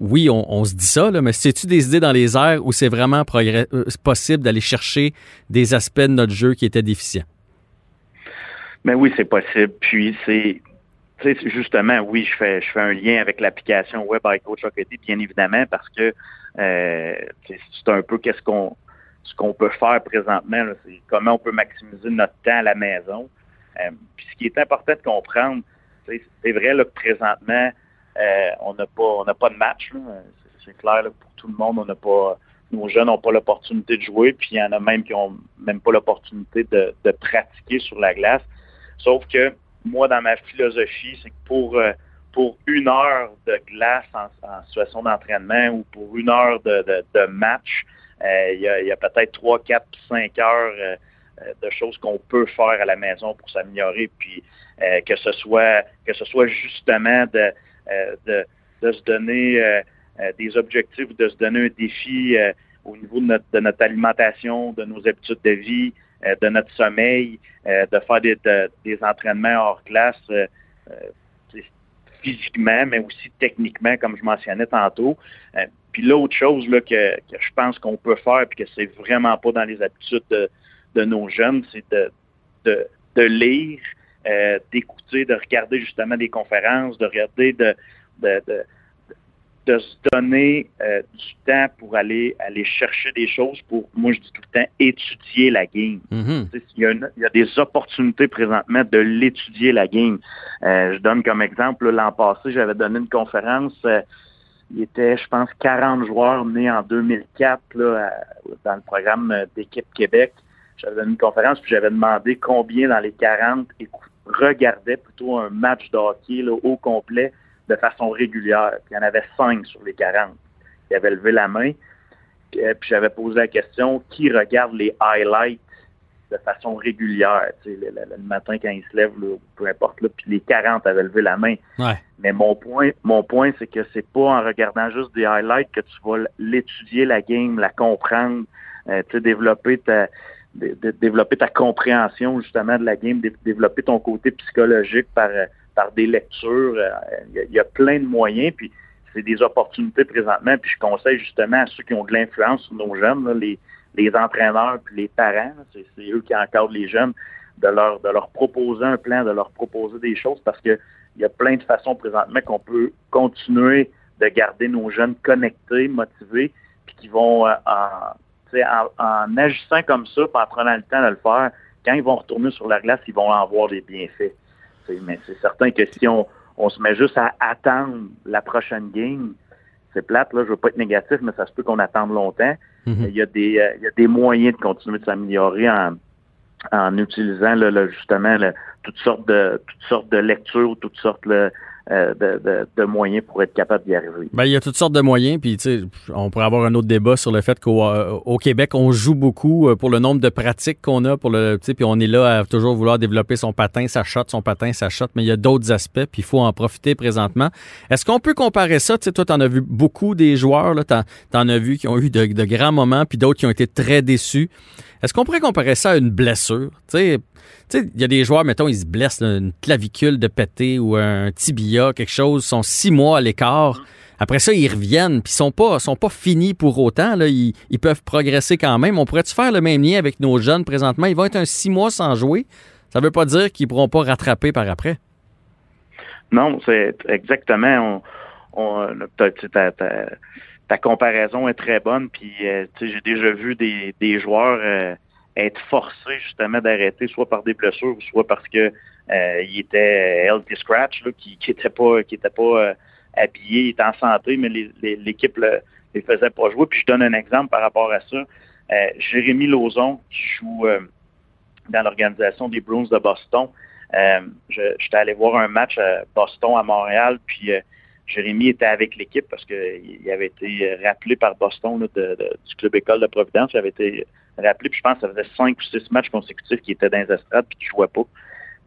oui, on, se dit ça, mais c'est-tu des idées dans les airs où c'est vraiment euh, possible d'aller chercher des aspects de notre jeu qui étaient déficients? Mais oui, c'est possible. Puis c'est, justement, oui, je fais, je fais un lien avec l'application Web iCoach Hockey, bien évidemment, parce que euh, c'est un peu qu'est-ce qu'on ce qu'on peut faire présentement, comment on peut maximiser notre temps à la maison. Puis ce qui est important de comprendre, c'est vrai que présentement, euh, on n'a pas on pas de match. C'est clair pour tout le monde. On n'a pas nos jeunes n'ont pas l'opportunité de jouer, puis il y en a même qui n'ont même pas l'opportunité de, pratiquer sur la glace. Sauf que moi, dans ma philosophie, c'est que pour euh, pour une heure de glace en, situation d'entraînement ou pour une heure de, match, euh, il y a, peut-être trois, quatre, cinq heures de choses qu'on peut faire à la maison pour s'améliorer, puis que ce soit que ce soit justement de euh, de, se donner euh, euh, des objectifs, de se donner un défi au niveau de notre, alimentation, de nos habitudes de vie, de notre sommeil, de faire des, entraînements hors classe physiquement, mais aussi techniquement, comme je mentionnais tantôt. puis l'autre chose là, que, je pense qu'on peut faire, puis que c'est vraiment pas dans les habitudes de, nos jeunes, c'est de, lire, euh, d'écouter, de regarder justement des conférences, de regarder, de, de, de, se donner euh, du temps pour aller aller chercher des choses, pour, moi je dis tout le temps, étudier la game. Il, y a il, y a des opportunités présentement de l'étudier la game. Euh, je donne comme exemple, l'an passé, j'avais donné une conférence il était, je pense, 40 joueurs nés en 2004 là, dans le programme d'équipe Québec. J'avais donné une conférence, puis j'avais demandé combien dans les 40 regardaient plutôt un match de hockey au complet de façon régulière. Puis il y en avait 5 sur les 40 qui avaient levé la main. Puis, euh, j'avais posé la question qui regarde les highlights de façon régulière, le, matin quand ils se lèvent, peu importe, là, puis les 40 avaient levé la main. Mais mon point, mon point, c'est que c'est pas en regardant juste des highlights que tu vas l'étudier la game, la comprendre, euh, développer ta, de, développer ta compréhension justement de la game, de, développer ton côté psychologique par, par des lectures. Il euh, y, a, plein de moyens, puis c'est des opportunités présentement. Puis je conseille justement à ceux qui ont de l'influence sur nos jeunes, les, les entraîneurs puis les parents, c'est eux qui encadrent les jeunes, de leur, de leur proposer un plan, de leur proposer des choses parce que il y a plein de façons présentement qu'on peut continuer de garder nos jeunes connectés, motivés, puis qui vont euh, en en, agissant comme ça, en prenant le temps de le faire, quand ils vont retourner sur la glace, ils vont en voir des bienfaits. mais c'est certain que si on, se met juste à attendre la prochaine game, c'est plate, là, je veux pas être négatif, mais ça se peut qu'on attende longtemps. Mm-hmm. il, y a des, euh, il y a des moyens de continuer de s'améliorer en, en utilisant justement toutes sortes de toutes sortes de lectures, toutes sortes de, euh, de, moyens pour être capable d'y arriver. Ben, il y a toutes sortes de moyens, puis on pourrait avoir un autre débat sur le fait qu'au euh, Québec, on joue beaucoup euh, pour le nombre de pratiques qu'on a, pour le, puis on est là à toujours vouloir développer son patin, sa shot, son patin, sa shot, mais il y a d'autres aspects, puis il faut en profiter présentement. Est-ce qu'on peut comparer ça? sais, toi, tu en as vu beaucoup des joueurs, tu en, as vu qui ont eu de, de grands moments, puis d'autres qui ont été très déçus. Est-ce qu'on pourrait comparer ça à une blessure? Il y a des joueurs, mettons, ils se blessent, une clavicule de pété ou un tibia, quelque chose, sont six mois à l'écart. Après ça, ils reviennent, puis ils sont pas, sont pas finis pour autant. Là. Ils, peuvent progresser quand même. On pourrait-tu faire le même lien avec nos jeunes présentement? Ils vont être un six mois sans jouer. Ça veut pas dire qu'ils pourront pas rattraper par après. Non, c'est exactement. Ta, comparaison est très bonne. Puis, euh, j'ai déjà vu des, joueurs euh, être forcé justement d'arrêter, soit par des blessures, soit parce que euh, il était healthy scratch, qui, qui était pas, qui pas euh, habillé, il était en santé, mais l'équipe le, les faisait pas jouer. Puis je donne un exemple par rapport à ça. Euh, Jérémy Lauzon, qui joue dans l'organisation des Bruins de Boston, j'étais allé voir un match à Boston à Montréal, puis Jérémy était avec l'équipe parce qu'il avait été rappelé par Boston du club école de Providence. Il avait été rappelé, puis je pense que ça faisait cinq ou six matchs consécutifs qui étaient dans les estrades puis qui ne jouaient pas.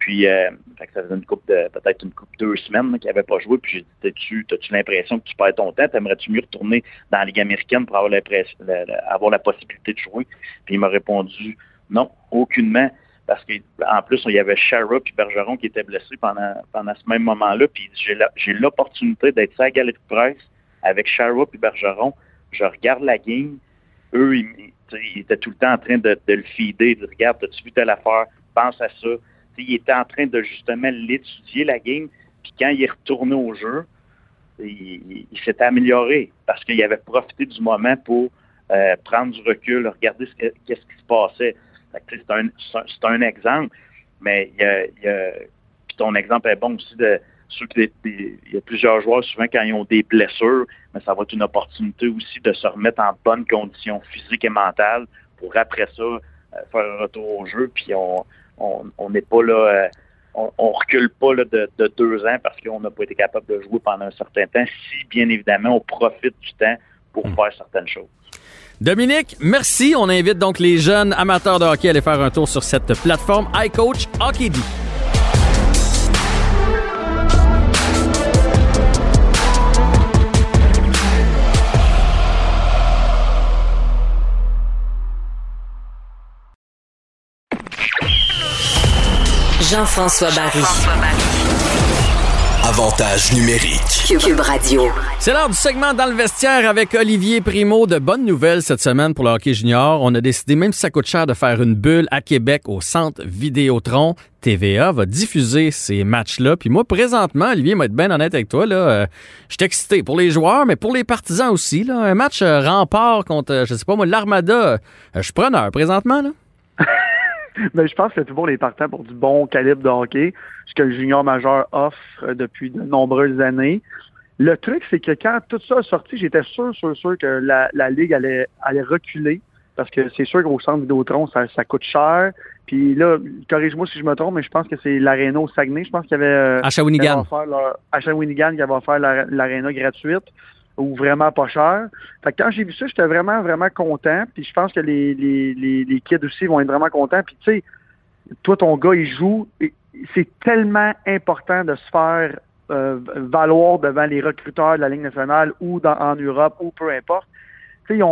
Puis, euh, ça faisait une coupe de, peut-être une coupe deux semaines qu'il n'avait pas joué. Puis j'ai dit, tu as-tu l'impression que tu perds ton temps? T'aimerais-tu mieux retourner dans la Ligue américaine pour avoir, l'impression, avoir la possibilité de jouer? Puis il m'a répondu, non, aucunement. Parce qu'en plus, il y avait Shara puis Bergeron qui étaient blessés pendant, pendant ce même moment-là. Puis j'ai l'opportunité d'être à la galerie de presse avec Shara puis Bergeron. Je regarde la game. Eux, ils, étaient tout le temps en train de, le feeder. De, regarde, as-tu vu telle affaire? Pense à ça il était en train de justement l'étudier, la game. Puis quand il est retourné au jeu, il, s'est amélioré parce qu'il avait profité du moment pour euh, prendre du recul, regarder ce qu'est-ce qui se passait. C'est un, un, exemple, mais il ton exemple est bon aussi de ceux il y a plusieurs joueurs souvent quand ils ont des blessures, mais ça va être une opportunité aussi de se remettre en bonne condition physique et mentale pour après ça euh, faire un retour au jeu. Puis on, on n'est pas là, euh, on, on, recule pas de, deux ans parce qu'on n'a pas été capable de jouer pendant un certain temps, si bien évidemment on profite du temps pour hmm. faire certaines choses. Dominique, merci. On invite donc les jeunes amateurs de hockey à aller faire un tour sur cette plateforme iCoach Hockey Jean-François Barry. Avantage numérique. Cube Radio. C'est l'heure du segment dans le vestiaire avec Olivier Primo. De bonnes nouvelles cette semaine pour le hockey junior. On a décidé, même si ça coûte cher, de faire une bulle à Québec au centre Vidéotron. TVA va diffuser ces matchs-là. Puis moi, présentement, Olivier, m'a être bien honnête avec toi, là, euh, je suis excité pour les joueurs, mais pour les partisans aussi. Là, un match euh, rempart contre, euh, je sais pas moi, l'Armada. je suis preneur présentement. Là. Mais je pense que c'est toujours les partants pour du bon calibre de hockey, ce que le junior majeur offre depuis de nombreuses années. Le truc, c'est que quand tout ça a sorti, j'étais sûr, sûr, sûr que la, la Ligue allait, allait reculer. Parce que c'est sûr qu'au centre Vidéotron, ça, ça coûte cher. Puis là, corrige-moi si je me trompe, mais je pense que c'est l'Arena au Saguenay. Je pense qu'il y avait... Euh, à Shawinigan. À Shawinigan, qui avait offert l'Arena gratuite ou vraiment pas cher. Fait que quand j'ai vu ça, j'étais vraiment, vraiment content. Puis je pense que les, les, les, kids aussi vont être vraiment contents. Puis tu sais, toi, ton gars, il joue. C'est tellement important de se faire euh, valoir devant les recruteurs de la Ligue nationale ou en Europe ou peu importe. Tu sais,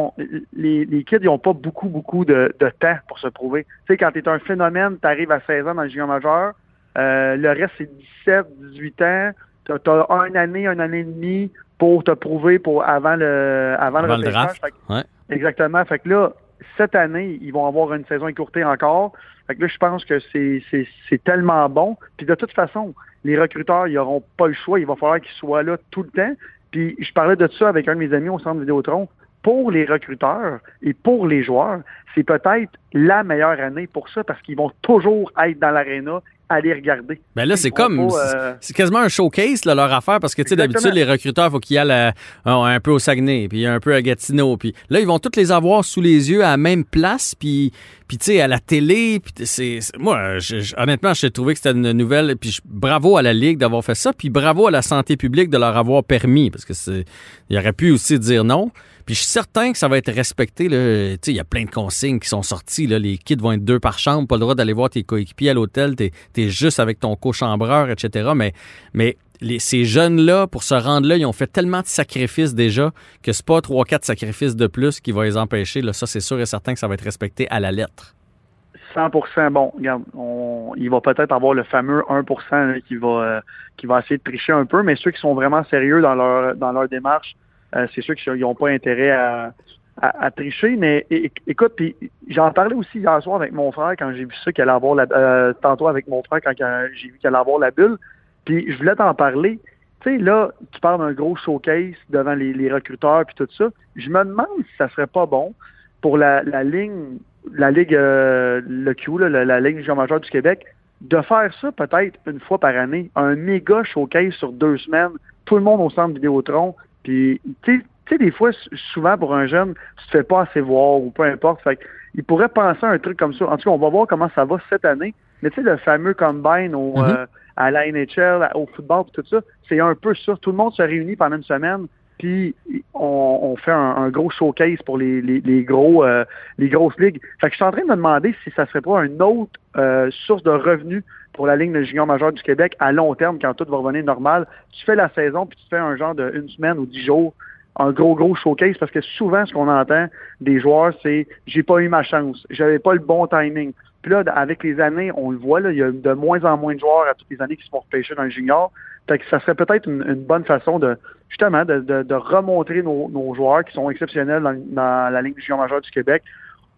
les, les kids, ils n'ont pas beaucoup, beaucoup de, de, temps pour se prouver. Tu sais, quand tu es un phénomène, tu arrives à 16 ans dans le junior majeur, euh, le reste, c'est 17, 18 ans. Tu as, as une année, une année et demie pour te prouver pour avant le avant, le, draft. Exactement. Fait que là, cette année, ils vont avoir une saison écourtée encore. Fait que là, je pense que c'est tellement bon. Puis de toute façon, les recruteurs, ils n'auront pas le choix. Il va falloir qu'ils soient là tout le temps. Puis je parlais de ça avec un de mes amis au centre Vidéotron. Pour les recruteurs et pour les joueurs, c'est peut-être la meilleure année pour ça parce qu'ils vont toujours être dans l'aréna aller regarder. Ben là, c'est comme, euh, c'est quasiment un showcase, là, leur affaire, parce que, tu sais, d'habitude, les recruteurs, faut qu'ils aillent euh, un peu au Saguenay, puis un peu à Gatineau, puis là, ils vont tous les avoir sous les yeux à la même place, puis, puis tu sais, à la télé, puis c'est, moi, je, honnêtement, j'ai trouvé que c'était une nouvelle, puis bravo à la Ligue d'avoir fait ça, puis bravo à la santé publique de leur avoir permis, parce que c'est, il aurait pu aussi dire non. Puis je suis certain que ça va être respecté. Il y a plein de consignes qui sont sorties. Là. Les kids vont être deux par chambre, pas le droit d'aller voir tes coéquipiers à l'hôtel, tu es, juste avec ton co-chambreur, etc. Mais, mais ces jeunes-là, pour se rendre là, ils ont fait tellement de sacrifices déjà que c'est pas trois, quatre sacrifices de plus qui vont les empêcher. Là. Ça, c'est sûr et certain que ça va être respecté à la lettre. 100% Bon, regarde, il va peut-être avoir le fameux 1% qui va euh, qui va essayer de tricher un peu, mais ceux qui sont vraiment sérieux dans leur dans leur démarche, euh, c'est sûr qu'ils n'ont pas intérêt à, à, tricher, mais écoute, puis j'en parlais aussi hier soir avec mon frère quand j'ai vu ça qu'elle allait avoir la euh, tantôt avec mon frère quand j'ai vu qu'elle allait avoir la bulle. Puis je voulais t'en parler. Tu sais, là, tu parles d'un gros showcase devant les, recruteurs puis tout ça. Je me demande si ça serait pas bon pour la, la ligne, la Ligue euh, le Q, la, la Ligue Jean majeur du Québec, de faire ça peut-être une fois par année, un méga showcase sur deux semaines, tout le monde au centre Vidéotron, puis, tu sais, des fois, souvent pour un jeune, tu te fais pas assez voir ou peu importe. Fait il pourrait penser à un truc comme ça. En tout cas, on va voir comment ça va cette année. Mais tu sais, le fameux combine au, mm-hmm. euh, à la NHL, au football, tout ça, c'est un peu ça. Tout le monde se réunit pendant une semaine. puis on, fait un, gros showcase pour les, les, gros euh, les grosses ligues. Fait que je suis en train de me demander si ça serait pas une autre euh, source de revenus pour la Ligue de junior majeur du Québec à long terme quand tout va revenir normal. Tu fais la saison puis tu fais un genre de une semaine ou dix jours un gros, gros showcase parce que souvent, ce qu'on entend des joueurs, c'est j'ai pas eu ma chance, j'avais pas le bon timing. Puis là, avec les années, on le voit, là, il y a de moins en moins de joueurs à toutes les années qui se font repêcher dans le junior. Ça serait peut-être une, bonne façon de justement de, remontrer nos, joueurs qui sont exceptionnels dans, la Ligue du junior majeur du Québec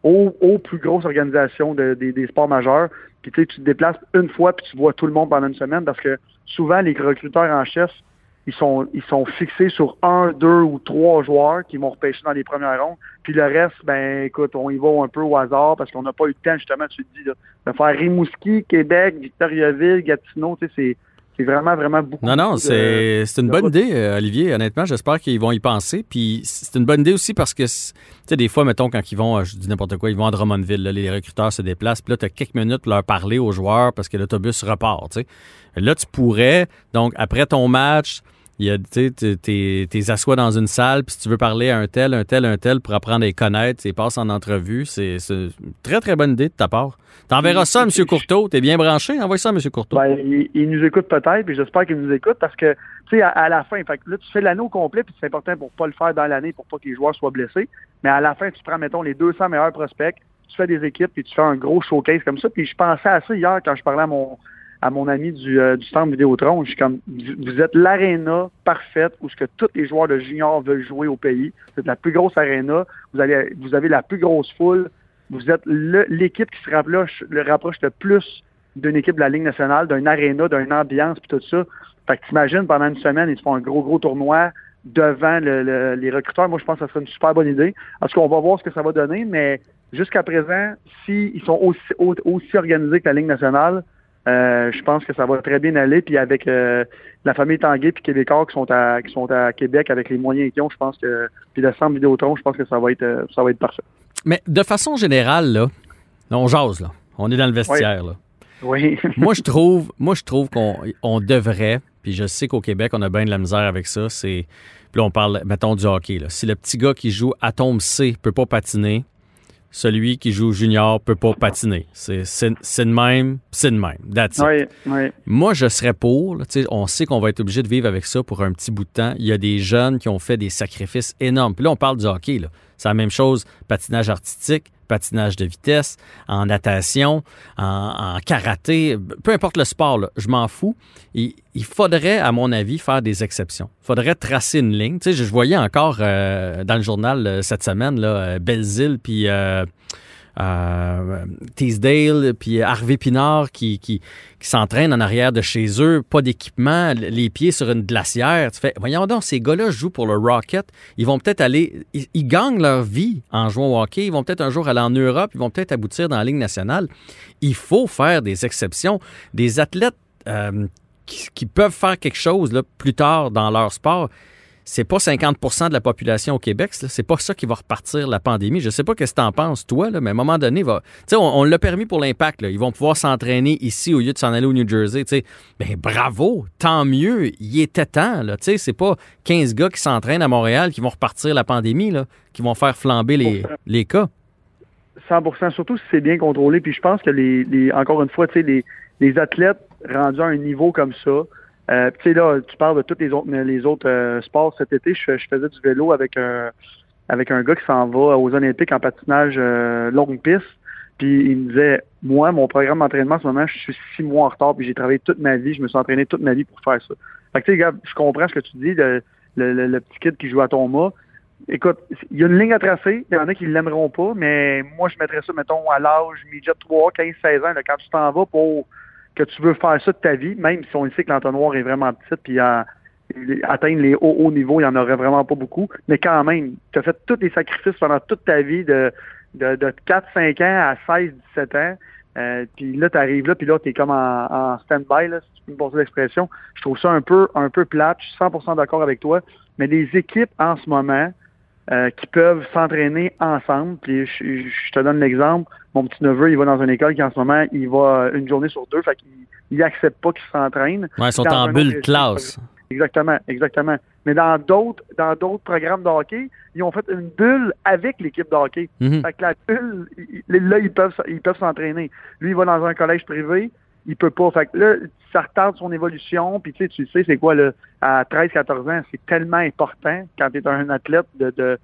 aux, plus grosses organisations des, sports majeurs. Puis tu te déplaces une fois puis tu vois tout le monde pendant une semaine parce que souvent les recruteurs en chef ils sont, ils sont fixés sur un, deux ou trois joueurs qui vont repêcher dans les premières rondes. Puis le reste, ben écoute, on y va un peu au hasard parce qu'on n'a pas eu le temps, justement, tu te dis, de faire Rimouski, Québec, Victoriaville, Gatineau, tu sais, c'est. C'est vraiment, vraiment beaucoup. Non, non, c'est une bonne idée, euh, Olivier. Honnêtement, j'espère qu'ils vont y penser. Puis c'est une bonne idée aussi parce que, tu sais, des fois, mettons, quand ils vont, euh, je dis n'importe quoi, ils vont à Drummondville, là, les recruteurs se déplacent. Puis là, tu as quelques minutes pour leur parler aux joueurs parce que l'autobus repart, tu sais. Là, tu pourrais, donc, après ton match, il y a, t'es assois dans une salle, puis si tu veux parler à un tel, un tel, un tel pour apprendre à les connaître, tu passes en entrevue. C'est une très, très bonne idée de ta part. T'enverras ça à M. Courteau. T'es bien branché? Envoie ça à M. Courteau. Ben, il, nous écoute peut-être, puis j'espère qu'il nous écoute parce que, tu sais, à, la fin, fait là, tu fais l'anneau complet, puis c'est important pour pas le faire dans l'année, pour pas que les joueurs soient blessés. Mais à la fin, tu prends, mettons, les 200 meilleurs prospects, tu fais des équipes, puis tu fais un gros showcase comme ça. Puis je pensais à ça hier quand je parlais à mon à mon ami du, euh, du centre Vidéotron. Je suis comme, vous êtes l'aréna parfaite où ce que tous les joueurs de junior veulent jouer au pays. Êtes la plus grosse aréna. Vous, vous avez la plus grosse foule. Vous êtes l'équipe qui se rapproche le, rapproche le plus d'une équipe de la Ligue nationale, d'un aréna, d'une ambiance, puis tout ça. Fait que t'imagines, pendant une semaine, ils font un gros, gros tournoi devant les recruteurs. Moi, je pense que ça serait une super bonne idée. Parce qu'on va voir ce que ça va donner, mais jusqu'à présent, s'ils sont aussi, aussi organisés que la Ligue nationale, euh, je pense que ça va très bien aller. Puis avec euh, la famille Tanguay puis Québécois qui sont à qui sont à Québec avec les moyens qu'ils ont, je pense que puis le centre Vidéotron, je pense que ça va être euh, ça va être parfait. Mais de façon générale là, on jase là, on est dans le vestiaire là. Oui. moi je trouve moi je trouve qu'on on devrait puis je sais qu'au Québec on a bien de la misère avec ça, c'est puis là on parle mettons du hockey là. Si le petit gars qui joue à tombe C peut pas patiner, celui qui joue junior peut pas patiner. C'est de même, c'est de même. Moi, je serais pour. on sait qu'on va être obligé de vivre avec ça pour un petit bout de temps. Il y a des jeunes qui ont fait des sacrifices énormes. Puis là, on parle du hockey. C'est la même chose, patinage artistique, patinage de vitesse, en natation, en, karaté, peu importe le sport, je m'en fous. Il, faudrait, à mon avis, faire des exceptions. Il faudrait tracer une ligne. Tu sais, je, voyais encore euh, dans le journal euh, cette semaine, là, euh, Belzile, puis Teasdale, puis Harvey Pinard qui, qui, s'entraînent en arrière de chez eux, pas d'équipement, les pieds sur une glacière. Tu fais, voyons donc, ces gars-là jouent pour le Rocket. Ils vont peut-être aller, ils, gagnent leur vie en jouant au hockey. Ils vont peut-être un jour aller en Europe. Ils vont peut-être aboutir dans la Ligue nationale. Il faut faire des exceptions. Des athlètes euh, qui, peuvent faire quelque chose plus tard dans leur sport c'est pas 50% de la population au Québec. C'est pas ça qui va repartir la pandémie. Je sais pas ce que tu en penses, toi, mais à un moment donné, on, l'a permis pour l'impact. Ils vont pouvoir s'entraîner ici au lieu de s'en aller au New Jersey. Ben, bravo, tant mieux. Il était temps. Là, c'est pas 15 gars qui s'entraînent à Montréal qui vont repartir la pandémie, qui vont faire flamber les, les cas. 100% surtout si c'est bien contrôlé. Puis je pense que, les, encore une fois, les, les athlètes rendus à un niveau comme ça, euh, tu sais, là, tu parles de tous les autres, euh, sports. Cet été, je, faisais du vélo avec un, avec un gars qui s'en va aux Olympiques en patinage euh, longue piste. Puis il me disait, moi, mon programme d'entraînement en ce moment, je suis six mois en retard, puis j'ai travaillé toute ma vie, je me suis entraîné toute ma vie pour faire ça. Fait que tu sais, je comprends ce que tu dis, le, le, petit kid qui joue à ton mât. Écoute, il y a une ligne à tracer, il y en a qui ne l'aimeront pas, mais moi, je mettrais ça, mettons, à l'âge midget 3, 15, 16 ans, quand tu t'en vas pour que tu veux faire ça de ta vie, même si on sait que l'entonnoir est vraiment petit, puis atteindre les hauts, hauts niveaux, il n'y en aurait vraiment pas beaucoup. Mais quand même, tu as fait tous les sacrifices pendant toute ta vie de, de, de 4-5 ans à 16-17 ans. Euh, puis là, tu arrives là, puis là, tu es comme en, stand-by, là, si tu peux me passer l'expression. Je trouve ça un peu, un peu plate. Je suis 100% d'accord avec toi. Mais les équipes en ce moment euh, qui peuvent s'entraîner ensemble, puis je te donne l'exemple, mon petit neveu, il va dans une école qui en ce moment, il va une journée sur deux, fait qu'il il accepte pas qu'il s'entraîne. Ouais, ils sont en bulle classe. Exactement, exactement. Mais dans d'autres dans d'autres programmes de hockey, ils ont fait une bulle avec l'équipe de hockey. Mhm. Fait que la bulle, là, ils peuvent ils peuvent s'entraîner. Lui, il va dans un collège privé, il peut pas. Fait que là, ça retarde son évolution. Puis tu sais, tu sais, c'est quoi, là, à 13-14 ans, c'est tellement important quand tu es un athlète de, de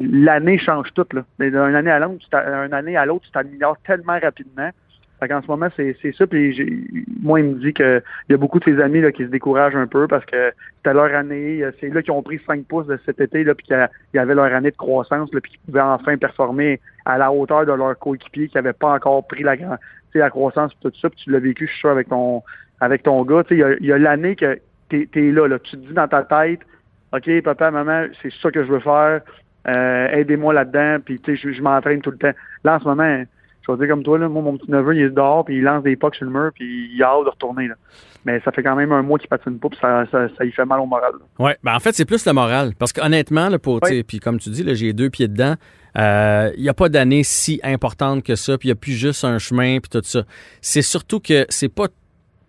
l'année change tout. Là. Mais d'une année à l'autre, d'une année à l'autre, tu t'améliores tellement rapidement. Fait qu'en ce moment, c'est ça. Puis moi, il me dit que il y a beaucoup de ses amis là, qui se découragent un peu parce que c'était leur année. C'est là qu'ils ont pris 5 pouces de cet été, là, puis qu'il y avait leur année de croissance, là, puis qu'ils pouvaient enfin performer à la hauteur de leur coéquipier qui n'avait pas encore pris la, la croissance tout ça. Puis tu l'as vécu, je suis sûr, avec ton avec ton gars. Tu sais, Il y a, a l'année que tu es, là, là. Tu te dis dans ta tête, OK, papa, maman, c'est ça que je veux faire. Euh, aidez-moi là-dedans, puis tu sais, je m'entraîne tout le temps. Là, en ce moment, je vais dire comme toi, là, moi, mon petit neveu, il est dehors, puis il lance des pucks sur le mur, puis il a hâte de retourner. Là. Mais ça fait quand même un mois qu'il patine pas, puis ça, ça, ça y fait mal au moral. Oui, ben en fait, c'est plus le moral. Parce qu'honnêtement, sais, puis comme tu dis, j'ai deux pieds dedans. euh, Il n'y a pas d'année si importante que ça, puis il n'y a plus juste un chemin, puis tout ça. C'est surtout que c'est pas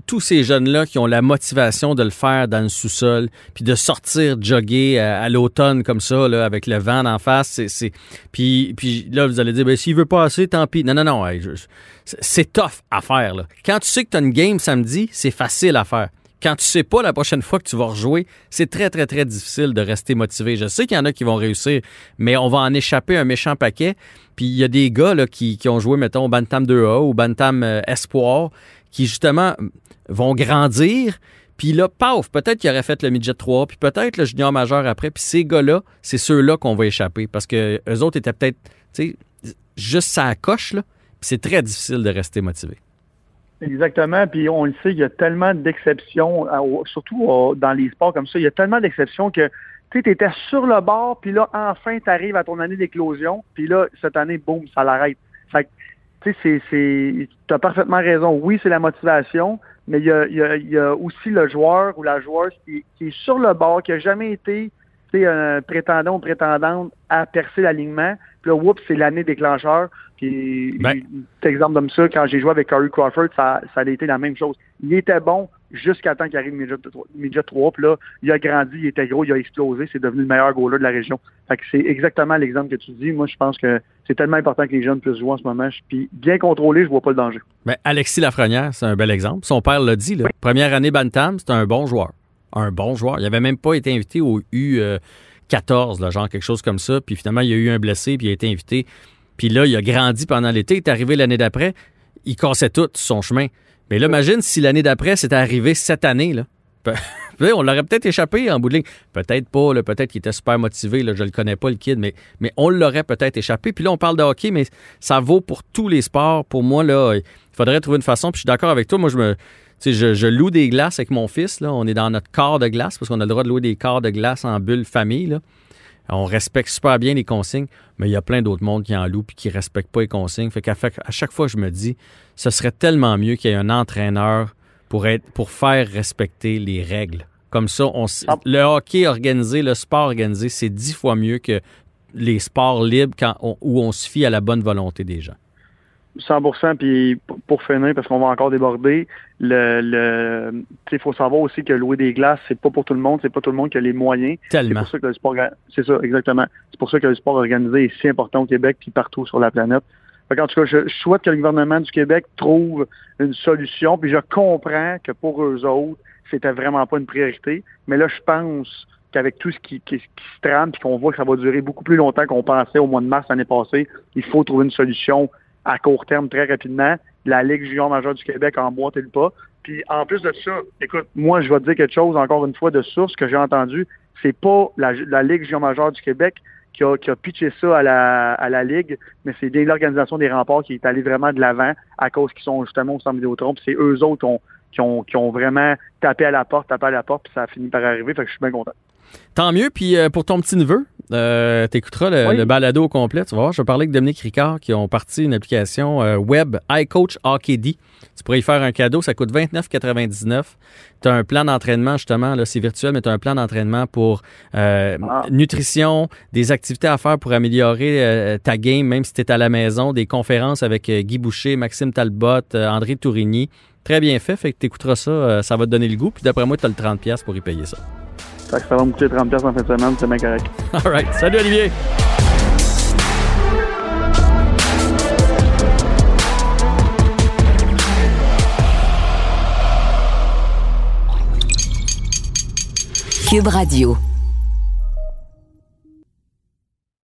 tous ces jeunes-là qui ont la motivation de le faire dans le sous-sol, puis de sortir jogger à, à l'automne comme ça, là, avec le vent en face. C'est. Puis, puis là, vous allez dire, ben, s'il veut pas assez, tant pis. Non, non, non. c'est- tough à faire. Quand tu sais que tu as une game samedi, c'est facile à faire. Quand tu sais pas la prochaine fois que tu vas rejouer, c'est très, très, très difficile de rester motivé. Je sais qu'il y en a qui vont réussir, mais on va en échapper un méchant paquet. Puis il y a des gars là, qui, qui ont joué, mettons, Bantam 2A ou Bantam euh, Espoir, qui justement vont grandir. Puis là, paf, peut-être qu'ils auraient fait le midget 3, puis peut-être le junior majeur après. Puis ces gars-là, c'est ceux-là qu'on va échapper parce que eux autres étaient peut-être, tu sais, juste ça coche, là. Puis c'est très difficile de rester motivé. Exactement. Puis on le sait, il y a tellement d'exceptions, au- surtout euh, dans les sports comme ça, il y a tellement d'exceptions que tu étais sur le bord, puis là, enfin, tu arrives à ton année d'éclosion, puis là, cette année, boum, ça l'arrête. Fait tu sais, c'est, as parfaitement raison. Oui, c'est la motivation, mais il y a, y, a, y a aussi le joueur ou la joueuse qui, qui est sur le bord, qui a jamais été tu sais, un prétendant ou prétendante à percer l'alignement. Puis là, whoops, c'est l'année déclencheur. Puis, Ben. petit exemple comme ça, quand j'ai joué avec Corey Crawford, ça, ça a été la même chose. Il était bon jusqu'à temps qu'il arrive midget 3, midget 3. Puis là, il a grandi, il était gros, il a explosé, c'est devenu le meilleur goaler de la région. Fait que c'est exactement l'exemple que tu dis. Moi, je pense que c'est tellement important que les jeunes puissent jouer en ce moment. Puis bien contrôlé, je vois pas le danger. Ben, Alexis Lafrenière, c'est un bel exemple. Son père l'a dit. Là. Première année Bantam, c'est un bon joueur. Un bon joueur. Il n'avait même pas été invité au U14, là, genre quelque chose comme ça. Puis finalement, il y a eu un blessé, puis il a été invité. Puis là, il a grandi pendant l'été. Il est arrivé l'année d'après. Il cassait tout son chemin. Mais là, imagine si l'année d'après, c'était arrivé cette année. Là. On l'aurait peut-être échappé en bout de ligne. Peut-être pas, peut-être qu'il était super motivé, là, je le connais pas le kid, mais, on l'aurait peut-être échappé. Puis là, on parle de hockey, mais ça vaut pour tous les sports. Pour moi, là, il faudrait trouver une façon. Puis je suis d'accord avec toi. Moi, je me. loue des glaces avec mon fils. On est dans notre quart de glace parce qu'on a le droit de louer des quarts de glace en bulle famille. On respecte super bien les consignes, mais il y a plein d'autres mondes qui en louent et qui ne respectent pas les consignes. Fait qu'à chaque fois, je me dis, ce serait tellement mieux qu'il y ait un entraîneur pour, être, pour faire respecter les règles. Comme ça, on, Ah. le hockey organisé, le sport organisé, c'est dix fois mieux que les sports libres quand on- où on se fie à la bonne volonté des gens. 100 puis pour- finir, parce qu'on va encore déborder, le, le tu sais, il faut savoir aussi que louer des glaces, c'est pas pour tout le monde, c'est pas tout le monde qui a les moyens. C'est Tellement. pour ça que le sport, c'est ça, exactement. C'est pour ça que le sport organisé est si important au Québec puis partout sur la planète. Fait en tout cas, je, je souhaite que le gouvernement du Québec trouve une solution, puis je comprends que pour eux autres, c'était vraiment pas une priorité. Mais là, je pense qu'avec tout ce qui, qui, qui se trame, puis qu'on voit que ça va durer beaucoup plus longtemps qu'on pensait au mois de mars l'année passée, il faut trouver une solution à court terme très rapidement. La Ligue junior majeure du Québec a emboîté le pas. Puis en plus de ça, écoute, moi je vais te dire quelque chose encore une fois de source que j'ai entendu. C'est pas la, Ligue junior majeure du Québec qui a, qui a pitché ça à la, à la Ligue, mais c'est bien l'organisation des remparts qui est allée vraiment de l'avant à cause qu'ils sont justement au centre Vidéotron. C'est eux autres qui ont, qui, ont, qui ont vraiment tapé à la porte, tapé à la porte, puis ça a fini par arriver. Fait que je suis bien content. Tant mieux. Puis euh, pour ton petit neveu, euh, t'écouteras le, Oui. le balado au complet. Tu vas voir, je vais parler avec Dominique Ricard qui ont parti une application euh, web iCoach Hockey D. Tu pourrais y faire un cadeau. Ça coûte 29,99. Tu as un plan d'entraînement, justement. Là, c'est virtuel, mais tu as un plan d'entraînement pour euh, Ah. nutrition, des activités à faire pour améliorer ta game, même si tu es à la maison, des conférences avec Guy Boucher, Maxime Talbot, André Tourigny. Très bien fait. Fait que tu écouteras ça. ça va te donner le goût. Puis d'après moi, tu as le 30$ pour y payer ça. Fait que ça va me coûter 30$ en fin de semaine, c'est bien correct. All right. Salut, Olivier. Cube Radio.